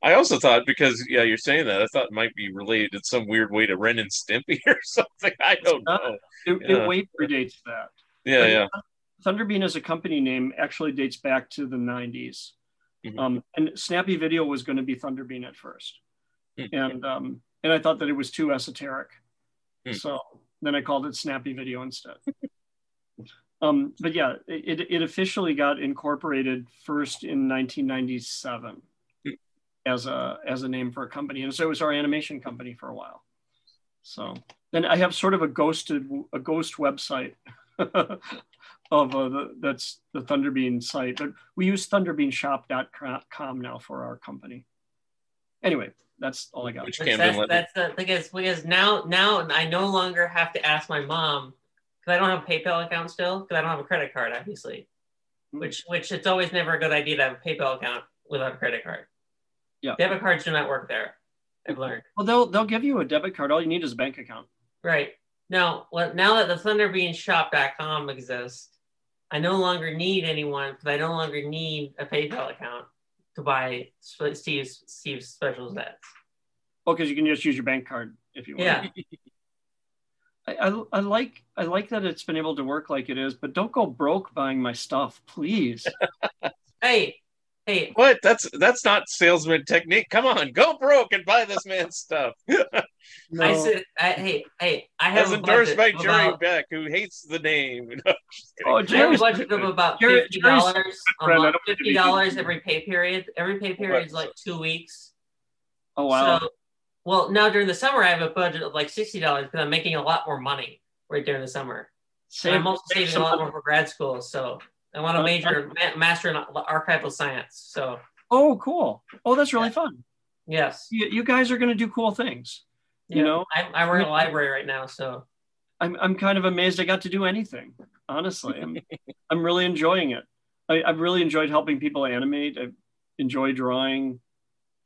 I also thought because yeah, you're saying that I thought it might be related in some weird way to Ren and Stimpy or something. I don't know. It, Yeah. it way predates that. Yeah, yeah. Thunderbean as a company name actually dates back to the 90s. Mhm. Um, and Snappy Video was going to be Thunderbean at first. Hmm. And um, and I thought that it was too esoteric. Hmm. So then I called it Snappy Video instead. um, but yeah, it, it officially got incorporated first in 1997 Hmm. as a as a name for a company. And so it was our animation company for a while. So then I have sort of a ghosted a ghost website of uh, the, that's the Thunderbean site, but we use thunderbeanshop.com now for our company. Anyway, that's all I got. Which Which Camden that's, that's the thing is because now now I no longer have to ask my mom because I don't have a PayPal account still because I don't have a credit card obviously. Hmm. Which which it's always never a good idea to have a PayPal account without a credit card. Yeah. Debit cards do not work there. I've learned. Well, they'll they'll give you a debit card. All you need is a bank account. Right. Now, well, now that the thunderbeanshop.com exists, I no longer need anyone because I no longer need a PayPal account to buy Steve's Steve's special sets. Oh, because you can just use your bank card if you want. Yeah. I, I, I like I like that it's been able to work like it is, but don't go broke buying my stuff, please. Hey, hey, What? That's that's not salesman technique. Come on, go broke and buy this man's stuff. No. I said, I, hey, hey, I have As a endorsed by budget of Jerry about- Beck, who hates the name. Just kidding. oh, I have a Jerry's budget of about fifty dollars a month. Fifty dollars every pay period. Every pay period is like two weeks. oh wow. So, well, now during the summer, I have a budget of like sixty dollars because I'm making a lot more money right during the summer. Save- and I'm also saving a lot more for grad school. So I want to Uh, major ma- master in archival science. So Oh, cool. Oh, that's really fun. yes, You, you guys are going to do cool things. You know, I, I work in a library right now. So I'm I'm kind of amazed I got to do anything. Honestly, I'm I'm really enjoying it. I, I've really enjoyed helping people animate. I enjoy drawing.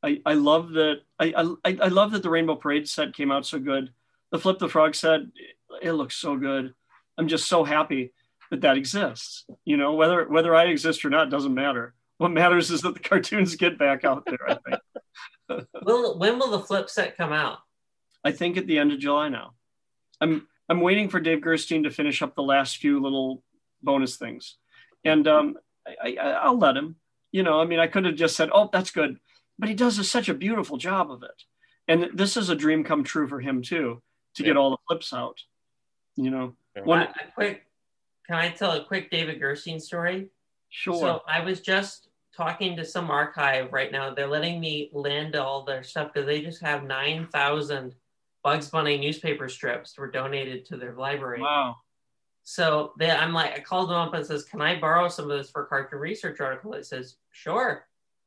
I, I love that I, I I love that the Rainbow Parade set came out so good. The Flip the Frog set it looks so good. I'm just so happy that that exists. You know, whether whether I exist or not doesn't matter. What matters is that the cartoons get back out there. I think. will when will the flip set come out? I think at the end of July now. I'm I'm waiting for Dave Gerstein to finish up the last few little bonus things, and um, I, I, I'll let him. You know, I mean, I could have just said, "Oh, that's good," but he does a, such a beautiful job of it, and this is a dream come true for him too to get all the flips out. You know, Yeah. one A, a quick, can I tell a quick David Gerstein story? sure. So I was just talking to some archive right now. They're letting me lend all their stuff because they just have nine thousand Bugs Bunny newspaper strips were donated to their library. wow. So they, I'm like, I called them up and says, "Can I borrow some of this for a cartoon research article?" It says, "Sure."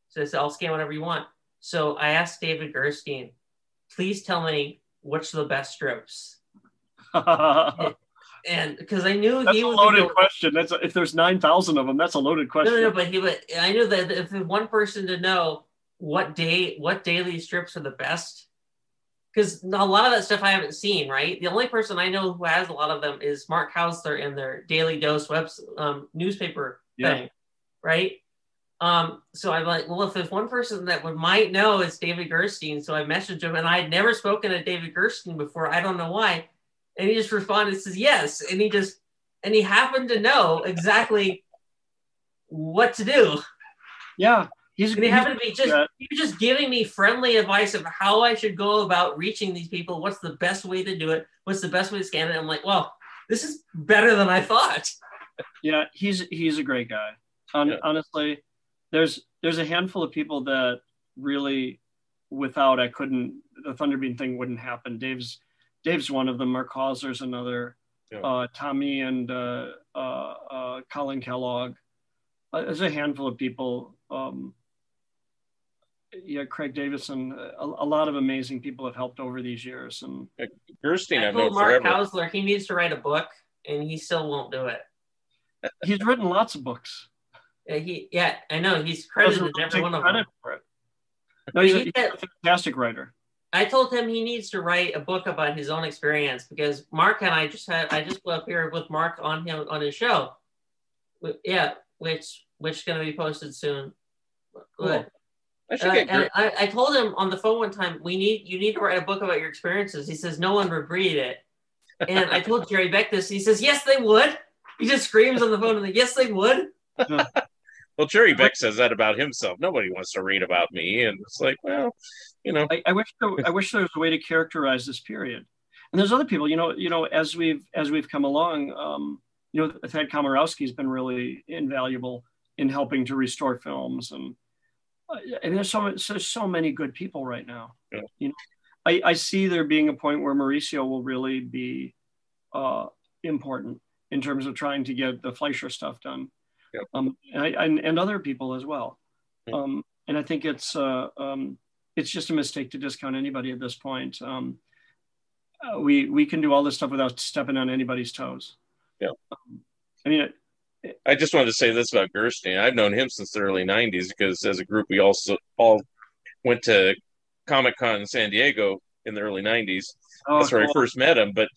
So I said, "I'll scan whatever you want." So I asked David Gerstein, "Please tell me which are the best strips," and because I knew a he was a loaded question. That's a, if there's nine thousand of them, that's a loaded No, question. no, no, but he but I knew that if one person to know what day what daily strips are the best, because a lot of that stuff I haven't seen. Right, the only person I know who has a lot of them is Mark Kausler in their Daily Dose web um, newspaper Yeah. thing, right? Um, so I'm like, well, if there's one person that would might know, it's David Gerstein. So I messaged him, and I had never spoken to David Gerstein before. I don't know why, and he just responded, says yes, and he just and he happened to know exactly what to do. yeah, he's. And he he's- happened to be just Yeah. he was just giving me friendly advice of how I should go about reaching these people. What's the best way to do it? What's the best way to scan it? I'm like, well, this is better than I thought. Yeah, he's he's a great guy. Hon- Yeah. Honestly, there's there's a handful of people that really, without I couldn't the Thunderbean thing wouldn't happen. Dave's Dave's one of them. Mark Kausler's another. Yeah. Uh, Tommy and uh, uh, uh, Colin Kellogg. Uh, there's a handful of people. Um, yeah, Craig Davison. A, a lot of amazing people have helped over these years, and Gerstein, I I've known Mark forever. Hausler he needs to write a book, and he still won't do it. he's written lots of books. Yeah, he yeah, I know he's Doesn't credited in every one of them. for it. No, he's a, he's a fantastic writer. I told him he needs to write a book about his own experience because Mark and I just had I just appeared with Mark on him on his show. Yeah, which which is going to be posted soon. Good. I, should uh, get and I, I told him on the phone one time, we need you need to write a book about your experiences. He says no one would read it, and I told Jerry Beck this. He says yes they would. He just screams on the phone and like, yes they would. well, Jerry Beck says that about himself. Nobody wants to read about me, and it's like, well, you know. I, I wish there, I wish there was a way to characterize this period. And there's other people, you know, you know, as we've as we've come along, um, you know, Thad Komorowski has been really invaluable in helping to restore films and and there's so there's so many good people right now. Yeah. You know, I, I see there being a point where Mauricio will really be uh, important in terms of trying to get the Fleischer stuff done, yeah. um, and, I, and, and other people as well. Yeah. Um, and I think it's uh, um, it's just a mistake to discount anybody at this point. Um, uh, we we can do all this stuff without stepping on anybody's toes. Yeah. Um, I mean, I just wanted to say this about Gerstein. I've known him since the early '90s because, as a group, we also all went to Comic Con in San Diego in the early '90s. Oh, That's where cool. I first met him. But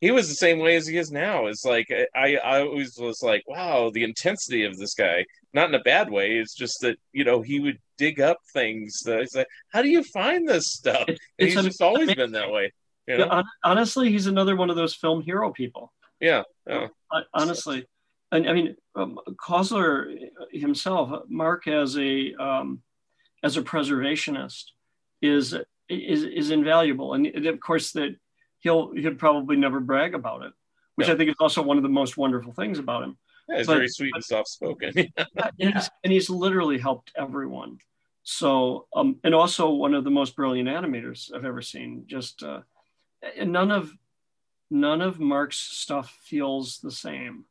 he was the same way as he is now. It's like I, I always was like, wow, the intensity of this guy. Not in a bad way. It's just that you know he would dig up things. That it's like, how do you find this stuff? And he's just always been that way. You know? yeah, honestly, he's another one of those film hero people. Yeah. Honestly, and I mean, um, himself, Mark as a um, as a preservationist, is is is invaluable, and of course that he'll he'll probably never brag about it, which yeah. I think is also one of the most wonderful things about him. Yeah, he's but, very sweet and soft spoken. and, he's, and he's literally helped everyone. So, um, and also one of the most brilliant animators I've ever seen. Just uh, and none of none of Mark's stuff feels the same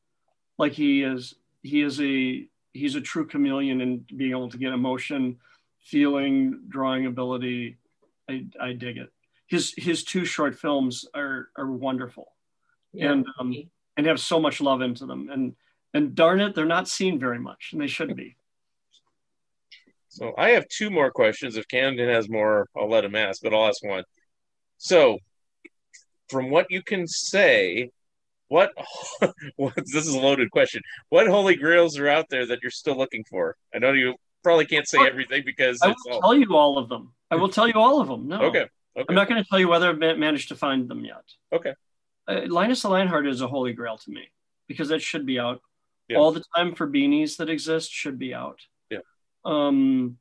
like he is he is a he's a true chameleon in being able to get emotion feeling drawing ability i, I dig it his his two short films are are wonderful yeah. and um, and have so much love into them and and darn it they're not seen very much and they should be so i have two more questions if camden has more i'll let him ask but i'll ask one so from what you can say what, what this is a loaded question. What holy grails are out there that you're still looking for? I know you probably can't say everything because I will all... tell you all of them. I will tell you all of them. No. Okay. okay. I'm not going to tell you whether I've managed to find them yet. Okay. Uh, Linus the Lionheart is a holy grail to me because that should be out. Yeah. All the time for beanies that exist should be out. Yeah. Um,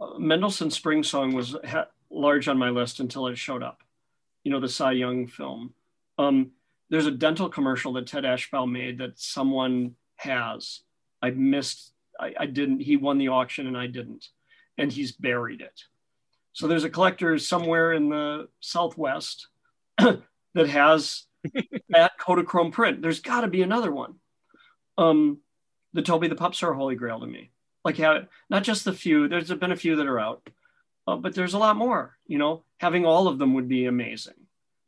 uh, Mendelssohn's Spring Song was ha- large on my list until it showed up. You know, the Cy Young film. Um, there's a dental commercial that Ted Eshbaugh made that someone has. I missed, I, I didn't, he won the auction and I didn't. And he's buried it. So there's a collector somewhere in the Southwest that has that Kodachrome print. There's got to be another one. Um, the Toby the Pups are a holy grail to me. Like, have, not just the few, there's been a few that are out, uh, but there's a lot more. You know, having all of them would be amazing.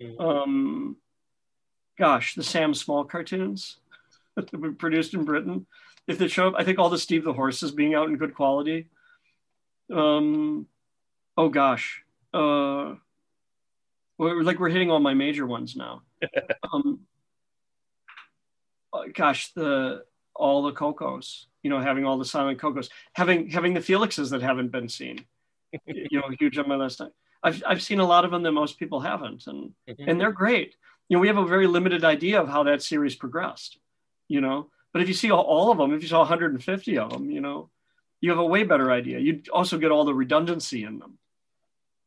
Mm-hmm. Um, gosh, the Sam Small cartoons that were produced in Britain. If they show up, I think all the Steve the Horses being out in good quality. Um, oh gosh, uh, we're, like we're hitting all my major ones now. um, gosh, the all the Kokos, you know, having all the silent Kokos, having having the Felixes that haven't been seen, you know, huge on my list. I've I've seen a lot of them that most people haven't, and mm-hmm. and they're great you know, we have a very limited idea of how that series progressed, you know. But if you see all all of them, if you saw 150 of them, you know, you have a way better idea. You'd also get all the redundancy in them.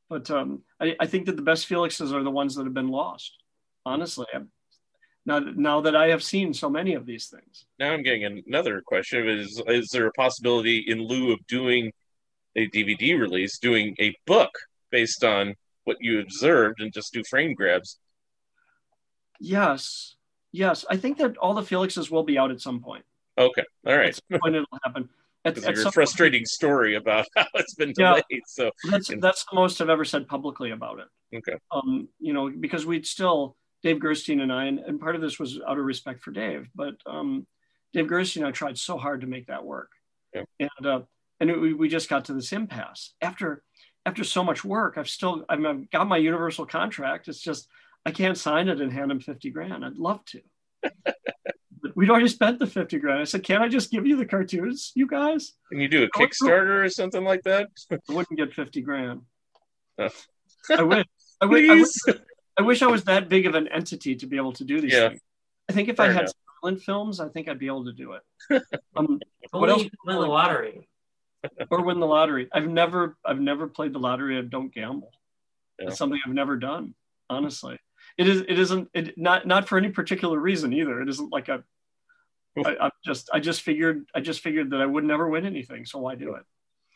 But um, I, I, think that the best Felixes are the ones that have been lost. Honestly, I'm, now now that I have seen so many of these things. Now I'm getting another question: Is is there a possibility, in lieu of doing a DVD release, doing a book based on what you observed and just do frame grabs? Yes, yes. I think that all the Felixes will be out at some point. Okay, all right. when it'll happen. At, at a frustrating point. story about how it's been delayed. Yeah, so that's that's the most I've ever said publicly about it. Okay. Um, you know, because we'd still Dave Gerstein and I, and, and part of this was out of respect for Dave, but um, Dave Gerstein and I tried so hard to make that work, yeah. and uh, and it, we, we just got to this impasse after after so much work, I've still I've, I've got my Universal contract. It's just I can't sign it and hand him fifty grand. I'd love to. but we'd already spent the fifty grand. I said, "Can I just give you the cartoons, you guys?" Can you do a Kickstarter or something like that? I wouldn't get fifty grand. I. I wish, I wish. I wish I was that big of an entity to be able to do these Yeah. things. I think if Fair I had enough. silent films, I think I'd be able to do it. Um, what Only else? you can win the lottery. Or win the lottery. I've never, I've never played the lottery. I don't gamble. Yeah. It's something I've never done. Honestly, it is. It isn't. It not not for any particular reason either. It isn't like a. I, I'm just. I just figured. I just figured that I would never win anything. So why do it?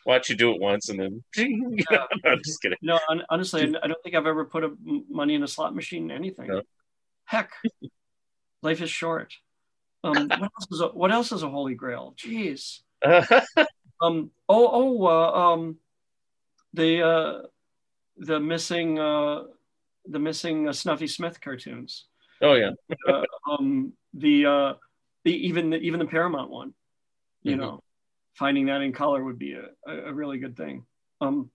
Watch you do it once and then. I'm just kidding. No, honestly, I don't think I've ever put a, money in a slot machine. Anything. No. Heck, life is short. Um, what else is a, what else is a holy grail? Jeez. Um. Oh. Oh. Uh, um. The uh, the missing uh, the missing uh, Snuffy Smith cartoons. oh yeah. Uh, um. The uh, the even the even the Paramount one. You Mhm. know, finding that in color would be a, a, a really good thing. Um.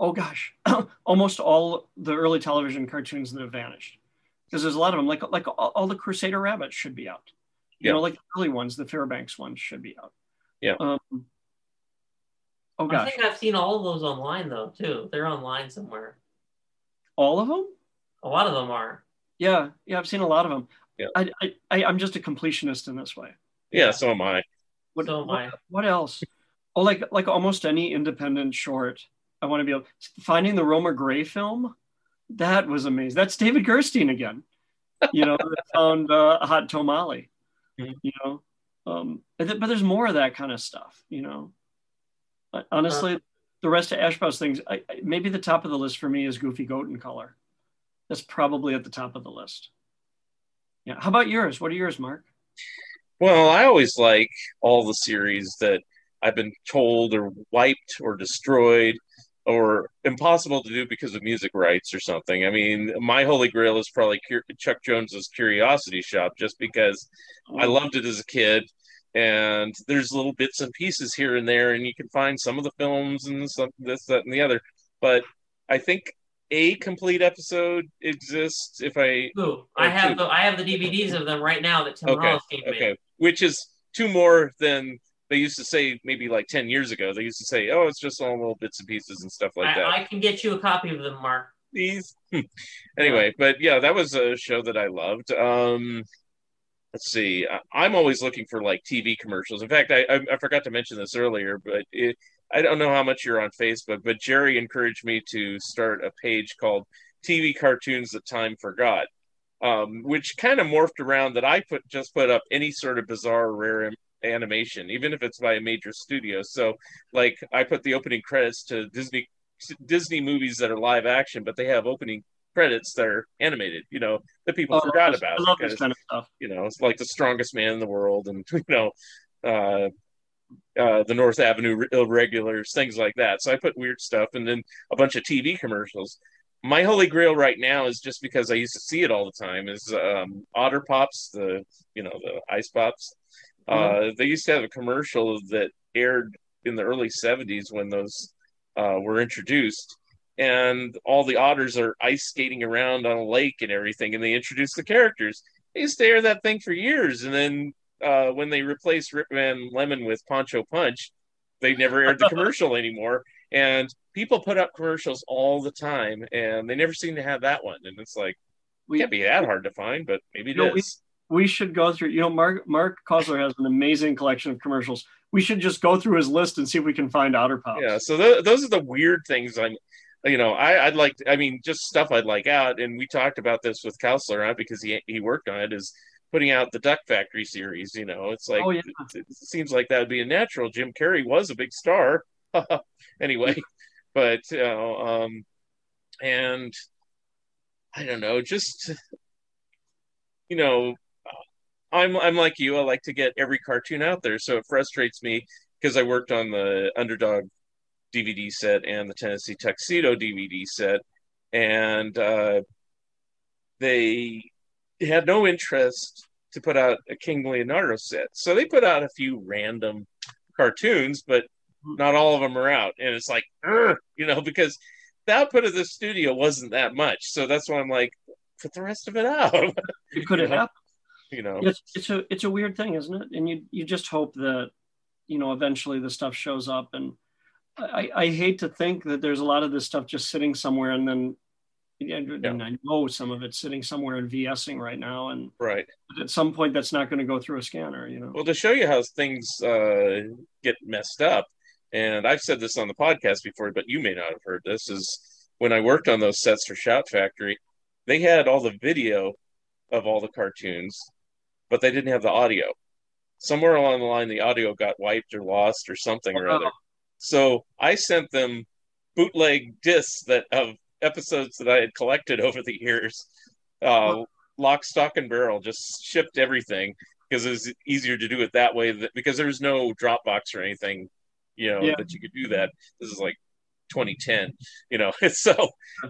Oh gosh, almost all the early television cartoons that have vanished because there's a lot of them. Like like all, all the Crusader Rabbits should be out. You Yeah. know, like the early ones, the Fairbanks ones should be out. Yeah. Um, oh I think I've seen all of those online though too. They're online somewhere. all of them? A lot of them are. Yeah, yeah, I've seen a lot of them. Yeah. I, I, I I'm just a completionist in this way. Yeah, so am I. What, So am what, I. what else? Oh, like like almost any independent short. I want to be able finding the Roma Gray film. That was amazing. That's David Gerstein again. You know, that found uh, a hot tamale. Mhm. You know, um, but th- but there's more of that kind of stuff. You know, But honestly, the rest of Eshbaugh's things. I, I- maybe the top of the list for me is Goofy Goat in color. That's probably at the top of the list. Yeah. How about yours? What are yours, Mark? Well, I always like all the series that I've been told or wiped or destroyed or impossible to do because of music rights or something. I mean, my holy grail is probably Chuck Jones's Curiosity Shop, just because I oh. loved it as a kid. And there's little bits and pieces here and there, and you can find some of the films and some this, that, and the other. But I think a complete episode exists if I Ooh, I have two. the I have the DVDs of them right now that Tim Okay, Hollistein made. Okay, which is two more than they used to say maybe like 10 years ago. They used to say, oh, it's just all little bits and pieces and stuff like that. I, I can get you a copy of them, Mark. These. anyway, but yeah, that was a show that I loved. Um, let's see. I- I'm always looking for like TV commercials. In fact, I, I, I forgot to mention this earlier, but it, I don't know how much you're on Facebook, but Jerry encouraged me to start a page called TV Cartoons That Time Forgot. Um, which kind of morphed around that I put just put up any sort of bizarre rare im- animation, even if it's by a major studio. So, like, I put the opening credits to Disney Disney movies that are live action, but they have opening credits that are animated. You know that people Oh, forgot about. I love because, this kind of stuff. you know, it's like the strongest man in the world, and you know, uh, uh, the North Avenue Irregulars, things like that. So I put weird stuff, and then a bunch of TV commercials. My holy grail right now is just because I used to see it all the time. Is um, Otter Pops, the you know the ice pops. Uh, they used to have a commercial that aired in the early '70s when those uh, were introduced, and all the otters are ice skating around on a lake and everything, and they introduce the characters. They used to air that thing for years, and then uh, when they replaced Rip Van Lemon with Poncho Punch, they never aired the commercial anymore. And people put up commercials all the time, and they never seem to have that one. And it's like, We, can't be that hard to find, but maybe it we- is. we should go through. You know, Mark Mark Kausler has an amazing collection of commercials. We should just go through his list and see if we can find Otter Pops. Yeah, so th- those are the weird things I'm, you know, I, I'd like. I mean, just stuff I'd like out, and we talked about this with Counselor on because he he worked on it. Is putting out the Duck Factory series. You know, it's like Oh, yeah. it, it seems like that would be a natural. Jim Carrey was a big star, anyway, but you know, um, and I don't know, just you know, I'm I'm like you. I like to get every cartoon out there, so it frustrates me because I worked on the Underdog DVD set and the Tennessee Tuxedo DVD set, and uh, they had no interest to put out a King Leonardo set. So they put out a few random cartoons, but not all of them are out, and it's like, you know, because the output of the studio wasn't that much, so that's why I'm like, put the rest of it out, It could have happened. you know. It's it's a it's a weird thing, isn't it? And you you just hope that you know eventually the stuff shows up. And I I hate to think that there's a lot of this stuff just sitting somewhere, and then and, and I know some of it's sitting somewhere in VSing right now, and Right. at some point that's not going to go through a scanner. You know. Well, to show you how things uh, get messed up, and I've said this on the podcast before, but you may not have heard this, is when I worked on those sets for Shout Factory, they had all the video of all the cartoons, but they didn't have the audio. Somewhere along the line, the audio got wiped or lost or something or other. So I sent them bootleg discs that of episodes that I had collected over the years. Uh, lock, stock, and barrel just shipped everything because it was easier to do it that way. That, because there was no Dropbox or anything, you know, Yeah. that you could do that. This is like 2010, you know. so,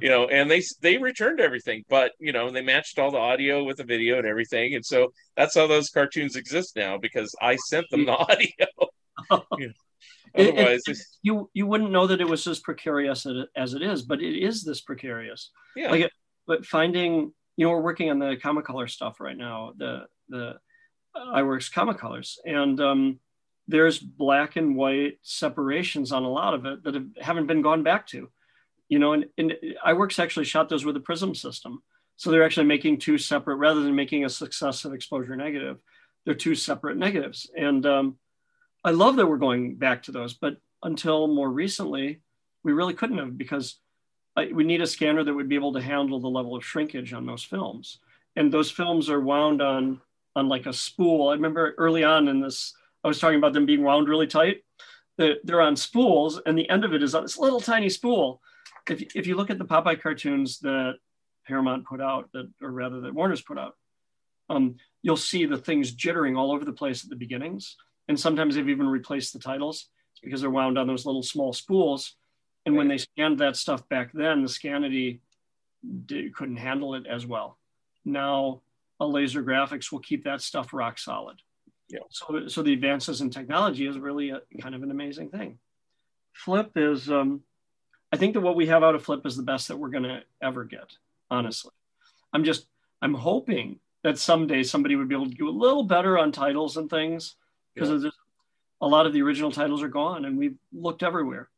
you know, and they they returned everything, but you know, they matched all the audio with the video and everything, and so that's how those cartoons exist now because I sent them the audio. You know, It- it- Otherwise, it- you you wouldn't know that it was as precarious as as it is, but it is this precarious. yeah, Like, but finding you know we're working on the ComiColor stuff right now the the Iwerks comic colors and um, there's black and white separations on a lot of it that have, haven't been gone back to you know and, and Iwerks actually shot those with a prism system. So they're actually making two separate rather than making a successive exposure negative they're two separate negatives. And um, i love that we're going back to those but until more recently we really couldn't have because we need a scanner that would be able to handle the level of shrinkage on those films. And those films are wound on on like a spool. I remember early on in this, I was talking about them being wound really tight. They're, they're on spools, and the end of it is on this little tiny spool. If, if you look at the Popeye cartoons that Paramount put out, that or rather that Warner's put out, um, you'll see the things jittering all over the place at the beginnings. And sometimes they've even replaced the titles because they're wound on those little small spools. And when they scanned that stuff back then, the Scanity did, couldn't handle it as well. Now, a Lasergraphics will keep that stuff rock solid. Yeah. So, so the advances in technology is really a, kind of an amazing thing. Flip is, um, I think that what we have out of Flip is the best that we're going to ever get. Honestly, I'm just, I'm hoping that someday somebody would be able to do a little better on titles and things because a lot of the original titles are gone and we've looked everywhere.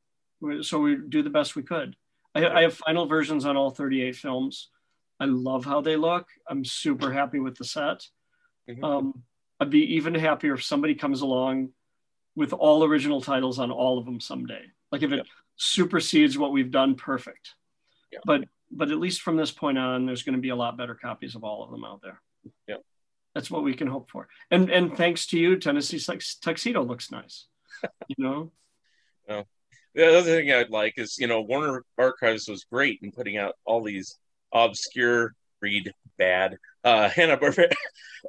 So we do the best we could. I, I have final versions on all 38 films. I love how they look. I'm super happy with the set. Mhm. um, i'd be even happier if somebody comes along with all original titles on all of them someday. Like if it Yeah. supersedes what we've done perfect. Yeah. but but at least from this point on there's going to be a lot better copies of all of them out there. Yeah. That's what we can hope for and and thanks to you tennessee Tux- tuxedo looks nice you know the other thing I'd like is, you know, Warner Archives was great in putting out all these obscure, read bad uh, Hanna Barbera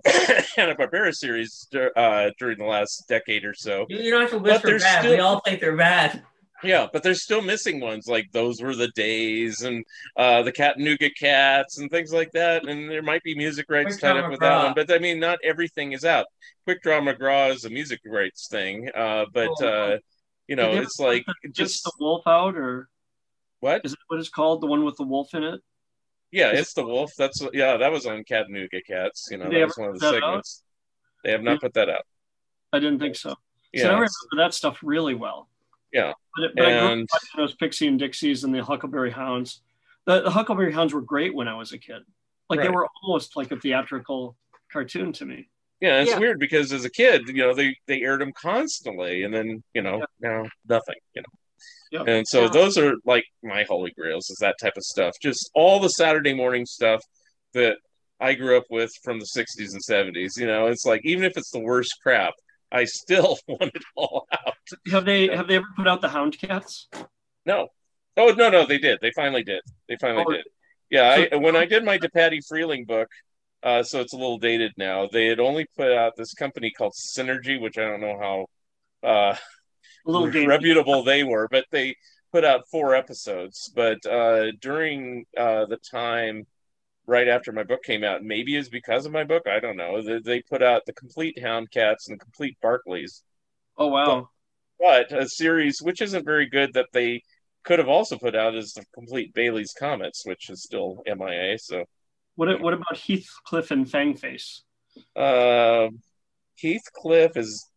Hanna Barbera series uh, during the last decade or so. You, you don't have to But whisper there's bad. still- We all think they're bad. Yeah, but there's still missing ones like those were the days and uh, the Chattanooga Cats and things like that. And there might be music rights Quick tied up with that one, but I mean, not everything is out. Quick Draw McGraw is a music rights thing, uh, but uh, you know, it's like the- just the wolf out or what? is it what it's called the one with the wolf in it Yeah, Is it's the wolf. That's yeah, that was on Chattanooga Cats. You know, that was one of the that out? segments. They have not put that out. i didn't think so Yeah, so i remember that stuff really well Yeah. but, it, but I grew up and watching those pixie and dixies and the huckleberry hounds the, the huckleberry hounds were great when i was a kid like they were almost like a theatrical cartoon to me yeah, it's Yeah. weird because as a kid, you know, they they aired them constantly, and then you know now nothing. You know. Yeah. And so Yeah. those are like my holy grails is that type of stuff. Just all the Saturday morning stuff that I grew up with from the 60s and 70s. You know, it's like even if it's the worst crap, I still want it all out. have they have they ever put out the hound cats No. Oh no, no, they did. They finally did. They finally Oh. did. Yeah, I, when I did my DePatie Freleng book, uh, so it's a little dated now. They had only put out this company called Synergy, which I don't know how uh, a little game reputable they were, but they put out four episodes. But uh, during uh, the time right after my book came out, maybe it's because of my book, I don't know. They, they put out the complete Hound Cats and the complete Barkleys. oh wow But a series which isn't very good that they could have also put out is the complete Bailey's Comets, which is still MIA. So What what about Heathcliff and Fangface? uh, Heathcliff is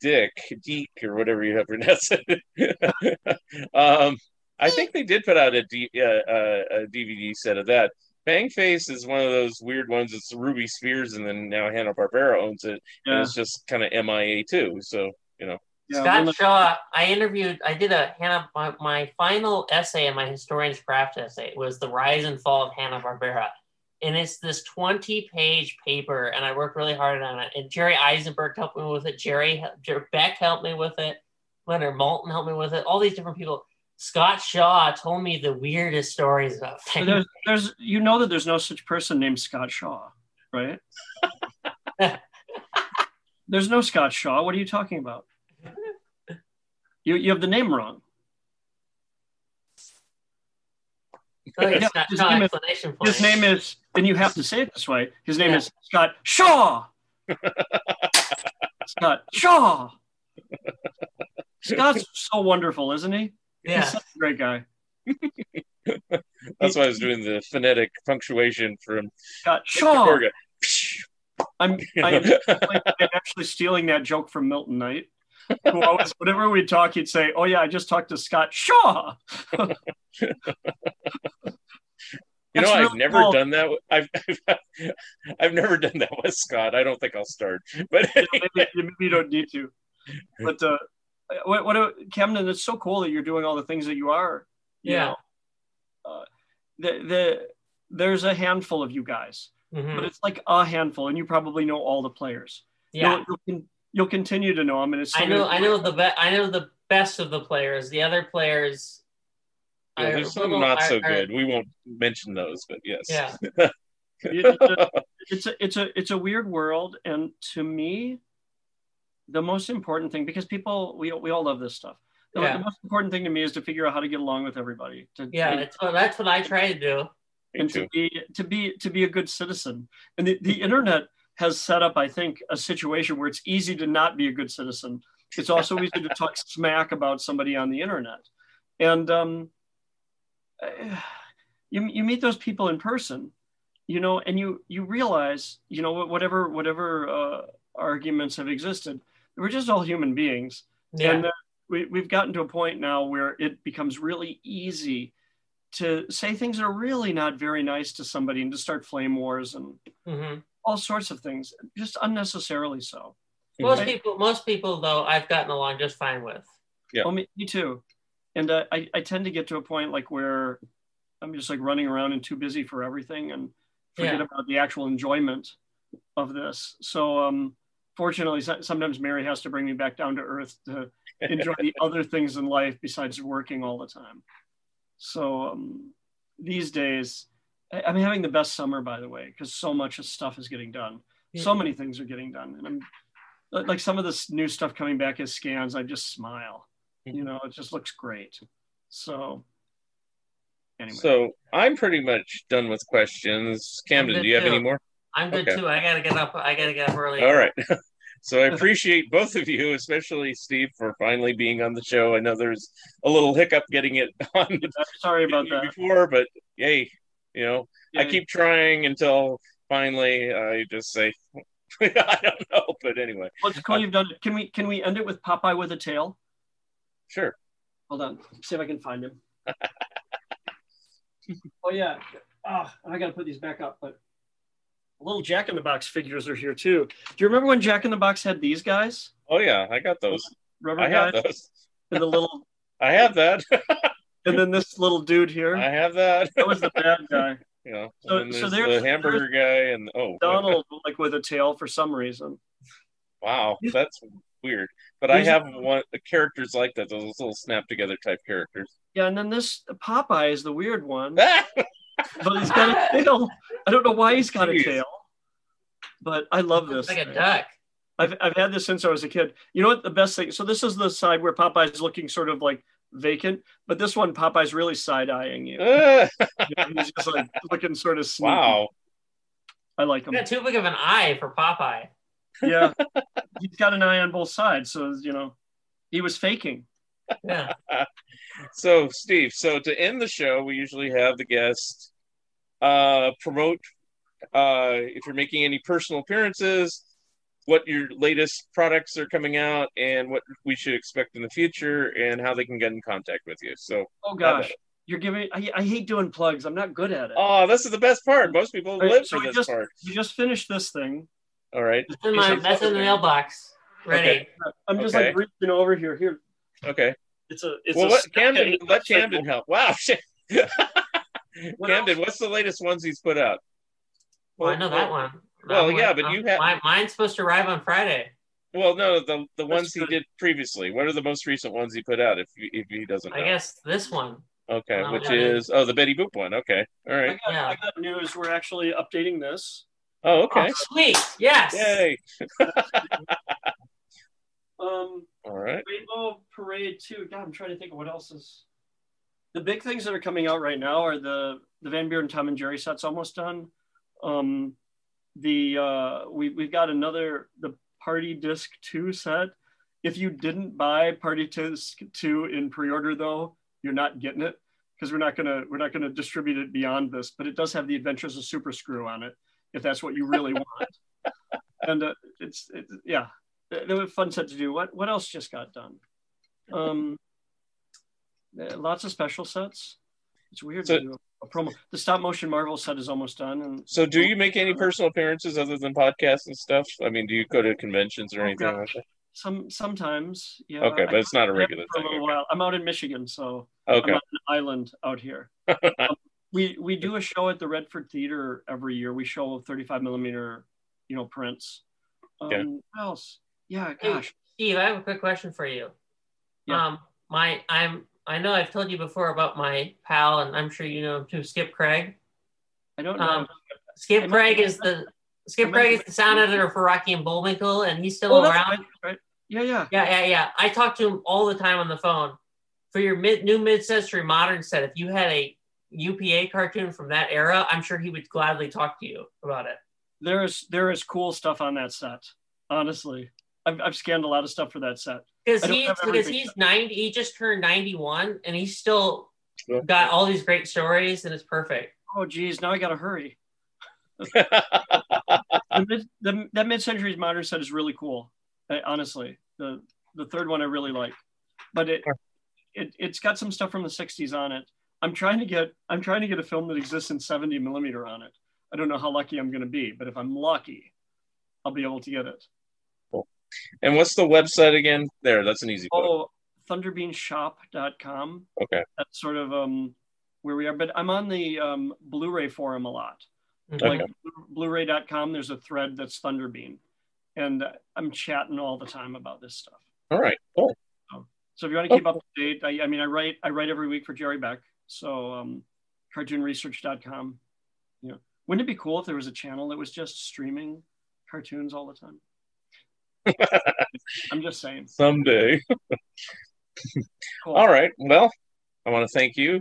Dick, Deek or whatever you have pronounced it. um, I think they did put out a, D, uh, uh, a DVD set of that. Fangface is one of those weird ones. It's Ruby Spears, and then now Hanna Barbera owns it, and it's just kind of MIA too. So you know, Yeah, Scott well, Shaw, I interviewed, I did a Hannah, my, my final essay in my historian's craft essay was the rise and fall of Hanna-Barbera. And it's this 20 page paper, and I worked really hard on it. And Jerry Eisenberg helped me with it. Jerry, Jerry Beck helped me with it. Leonard Maltin helped me with it. All these different people. Scott Shaw told me the weirdest stories about things. there's, there's, you know that there's no such person named Scott Shaw, right? there's no Scott Shaw. What are you talking about? You, you have the name wrong. Okay, Yeah, his name is- His name is, and you have to say it this way. His name Yeah. is Scott Shaw. Scott Shaw. Scott's so wonderful, isn't he? Yeah. He's such a great guy. that's why I was doing the phonetic punctuation from Scott Shaw. I'm, I'm, I'm actually stealing that joke from Milton Knight. Who always, whenever we'd talk, he'd say, "Oh yeah, I just talked to Scott Shaw." You know, That's I've never cool. done that. I've, I've I've never done that with Scott. I don't think I'll start. But maybe, maybe you don't need to. But uh, what, what, Camden, it's so cool that you're doing all the things that you are. you Yeah. know. Uh, the, the, there's a handful of you guys, Mhm. but it's like a handful, and you probably know all the players. Yeah. You'll, you'll, con- you'll continue to know them, and it's. I know, I know the be- I know the best of the players. The other players, Yeah, are there's some little- not so are- are- good. We won't mention those, but yes. Yeah. It's a, it's a it's a it's a weird world, and to me, the most important thing because people we we all love this stuff. The, Yeah. the most important thing to me is to figure out how to get along with everybody. To, Yeah, and- that's what that's what I try to do. And to be to be to be a good citizen. And the, the internet has set up, I think, a situation where it's easy to not be a good citizen. It's also easy to talk smack about somebody on the internet. And um, you you meet those people in person, you know, and you you realize, you know, whatever whatever uh, arguments have existed, we're just all human beings. Yeah. And uh, we, we've gotten to a point now where it becomes really easy to say things that are really not very nice to somebody and to start flame wars and hmm all sorts of things, just unnecessarily so. Most Right. people, most people though, I've gotten along just fine with. Yeah. Oh, me, me too. And uh, I, I tend to get to a point like where I'm just like running around and too busy for everything and forget Yeah. about the actual enjoyment of this. So, um, fortunately, sometimes Mary has to bring me back down to earth to enjoy the other things in life besides working all the time. So um, these days, I- I'm having the best summer, by the way, because so much of stuff is getting done. So many things are getting done, and I'm like- like some of this new stuff coming back as scans. I just smile. You know, it just looks great. So anyway, So I'm pretty much done with questions. Camden, do you have too. any more? I'm good Okay. too. I gotta get up. I gotta get up early. All right. So I appreciate both of you, especially Steve, for finally being on the show. I know there's a little hiccup getting it on I'm sorry about that. before, but yay, you know, I keep trying until finally I just say, I don't know, but anyway, Well, it's cool you've done it. Can we can we end it with Popeye with a tail? sure. Hold on, see if I can find him. oh yeah, ah, I got to put these back up. But little Jack in the Box figures are here too. Do you remember when Jack in the Box had these guys, Oh yeah, I got those. rubber I guys, have those. and the little, I have that. and then this little dude here? I have that. That was the bad guy, You know, So- and so there's there's- the hamburger guy, and oh, Donald, like with a tail for some reason. wow, that's weird. But I have one the characters like that, those little snap together type characters. Yeah, and then this Popeye is the weird one, but he's got a tail. I don't know why he's got a tail, but I love this. Looks like a duck. I've, I've had this since I was a kid. You know what? The best thing. So this is the side where Popeye's looking sort of like vacant, but this one Popeye's really side eyeing you. You know, He's just like looking sort of sneaky. wow. I like You him. got too big of an eye for Popeye. Yeah, he's got an eye on both sides, so you know. He was faking. Yeah. So, Steve, so to end the show, we usually have the guest uh, promote uh, if you're making any personal appearances, what your latest products are coming out, and what we should expect in the future, and how they can get in contact with you. So, Oh gosh, you're giving. I, I hate doing plugs. I'm not good at it. oh, this is the best part. Most people All right, live so for this just- part. You just finished this thing. All right. It's in my, that's in the mailbox. Ready. Okay. I'm just Okay. like reaching over here. Here, Okay. it's a. It's well, a let Camden snap- let Camden help. Wow. Shit. What Camden, else? what's the latest ones he's put out? Well, I know that one. well, I'm yeah, but I'm- you have- my, mine's supposed to arrive on Friday. Well, no, the the ones he did previously. What are the most recent ones he put out? If he, if he doesn't, I guess this one. Okay, which yeah. is oh the Betty Boop one. Okay, all right. I got, Yeah. I got news. We're actually updating this. Oh, okay. Oh, sweet. Yes. Yay! Um, All right. Rainbow Parade too. God, I'm trying to think of what else is. The big things that are coming out right now are the the Van Buren Tom and Jerry set's almost done. Um, the uh, we we've got another the Party Disc Two set. If you didn't buy Party Disc Two in pre-order though, you're not getting it because we're not gonna we're not gonna distribute it beyond this. But it does have the Adventures of Super Screw on it if that's what you really want. and uh, it's, it's yeah, they were a fun set to do. What what else just got done? Um, lots of special sets. It's weird So- to do a promo. The stop motion Marvel set is almost done, and So, do you make any personal appearances other than podcasts and stuff? I mean, do you go to conventions or Oh, anything like that? some sometimes yeah. Okay, but it's not a regular for a thing. little while. I'm out in Michigan, so Okay. I'm on an island out here. Um, we we do a show at the Redford Theater every year. We show 35 millimeter, you know, prints. Um, Yeah. What else? Yeah, Hey, gosh. Steve, I have a quick question for you. Yeah. Um, my I'm I know I've told you before about my pal, and I'm sure you know him too, Skip Craig. I don't know. Um, Skip Craig is the Skip Craig is the sound editor for Rocky and Bullwinkle, and he's still oh, around. right, right. Yeah, yeah. Yeah, yeah, yeah. I talk to him all the time on the phone. For your mid new mid century modern set, if you had a UPA cartoon from that era, I'm sure he would gladly talk to you about it. There's there is cool stuff on that set. Honestly, I've I've scanned a lot of stuff for that set. Because I don't he's have because everything. he's 90, he just turned 91 and he's still Yeah. got all these great stories and it's perfect. Oh, geez, now I gotta hurry. the mid, the, that mid-century modern set is really cool. uh, honestly, the the third one I really like, but it, it it's got some stuff from the '60s on it. I'm trying to get I'm trying to get a film that exists in 70 millimeter on it. I don't know how lucky I'm going to be, but if I'm lucky, I'll be able to get it. And what's the website again? There, that's an easy one. Oh, thunderbeanshop.com. Okay. That's sort of um where we are. But I'm on the um, Blu-ray forum a lot. Mhm. like blu-ray.com there's a thread that's thunderbean and i'm chatting all the time about this stuff All right. Cool. so if you want to keep up to date I, I mean i write i write every week for jerry beck so um cartoonresearch.com you know wouldn't it be cool if there was a channel that was just streaming cartoons all the time i'm just saying Someday. cool. All right. Well, I want to thank you,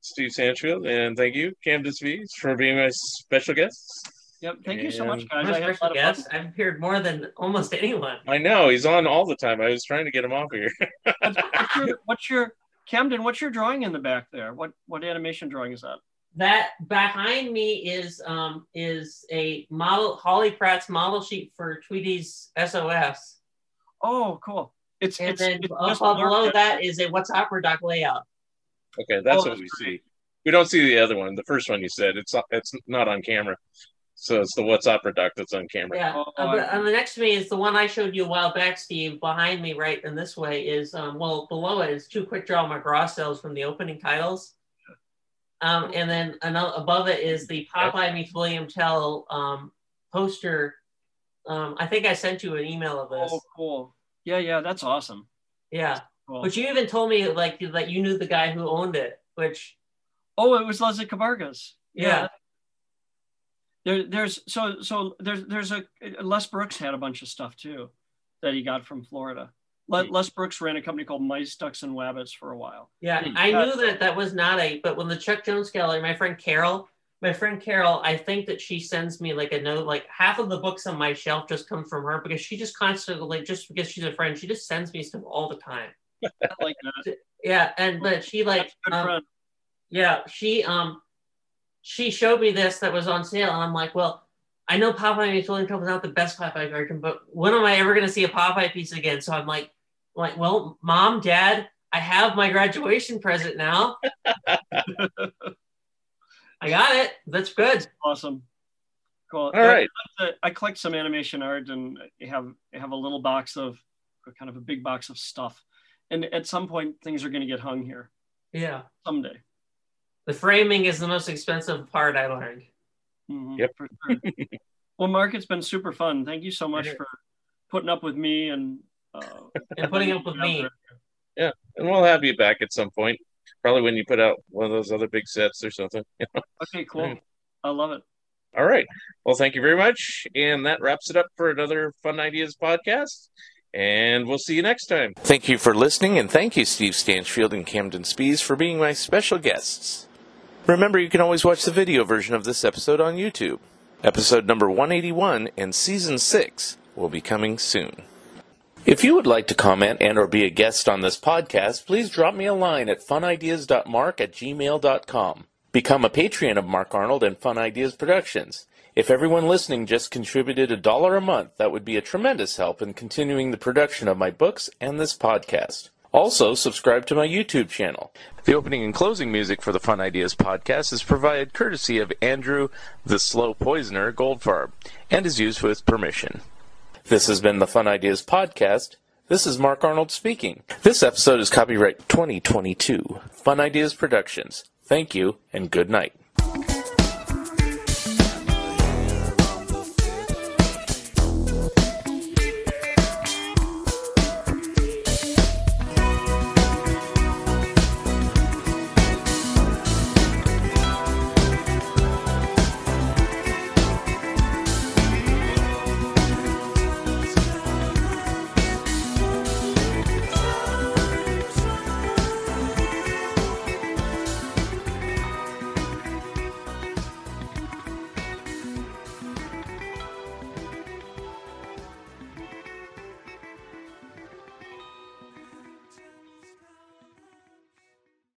Steve Stanchfield, and thank you, Camden Spees, for being my special guest. yep thank you so much And- guys I'm a i had a special lot of fun. guest. I've appeared more than almost anyone. I know he's on all the time. I was trying to get him off here. what's your, what's your camden what's your drawing in the back there what what animation drawing is that That behind me is um is a model Hawley Pratt's model sheet for Tweety's SOS. oh cool it's And it's, then it's up just below that is a What's Opera Doc layout. Okay, that's Oh, what that's we great. see. We don't see the other one. The first one you said it's it's not on camera, so it's the What's Opera Doc that's on camera. Yeah. Oh, Uh, but I- on the next to me is the one I showed you a while back, Steve. Behind me, right in this way, is um, well below it is two quick draw McGraw cells from the opening titles. Um, and then another, above it is the Popeye meets William Tell um, poster. Um, I think I sent you an email of this. Oh, cool. Yeah, yeah, that's awesome. Yeah. Cool. But you even told me like that you knew the guy who owned it, which oh, it was Leslie Cabarga's. yeah. There, there's so so there's there's a Les Brooks had a bunch of stuff too that he got from Florida. Le, Les Brooks ran a company called Mice, Ducks, and Wabbits for a while. Yeah, Hmm. I Yeah. knew that that was not a. But when the Chuck Jones gallery, my friend Carol my friend Carol, I think that she sends me like a note. Like half of the books on my shelf just come from her because she just constantly, like, just because she's a friend, she just sends me stuff all the time. Like that. Yeah, and but she like, That's a good um, yeah, she um, she showed me this that was on sale, and I'm like, well, I know Popeye and Children was not the best Popeye cartoon, but when am I ever going to see a Popeye piece again? So I'm like, like, well, mom, dad, I have my graduation present now. I got it. That's good. Awesome. Cool. All right. I, I collect some animation art and I have I have a little box of kind of a big box of stuff. And at some point things are going to get hung here Yeah. someday. The framing is the most expensive part I learned. Mhm, Yep. for sure. well, Mark, it's been super fun. Thank you so much Yeah. for putting up with me and uh, And putting up with me. Yeah, and we'll have you back at some point. Probably when you put out one of those other big sets or something. Okay, cool. I love it. All right. Well, thank you very much. And that wraps it up for another Fun Ideas podcast. And we'll see you next time. Thank you for listening, and thank you, Steve Stanchfield and Camden Spees, for being my special guests. Remember, you can always watch the video version of this episode on YouTube. Episode number 181 and season 6 will be coming soon. If you would like to comment and or be a guest on this podcast, please drop me a line at funideas.mark at gmail.com. Become a patron of Mark Arnold and Fun Ideas Productions. If everyone listening just contributed a dollar a month, that would be a tremendous help in continuing the production of my books and this podcast. Also, subscribe to my YouTube channel. The opening and closing music for the Fun Ideas podcast is provided courtesy of Andrew the Slow Poisoner Goldfarb and is used with permission. This has been the Fun Ideas Podcast. This is Mark Arnold speaking. This episode is copyright 2022. Fun Ideas Productions. Thank you and good night.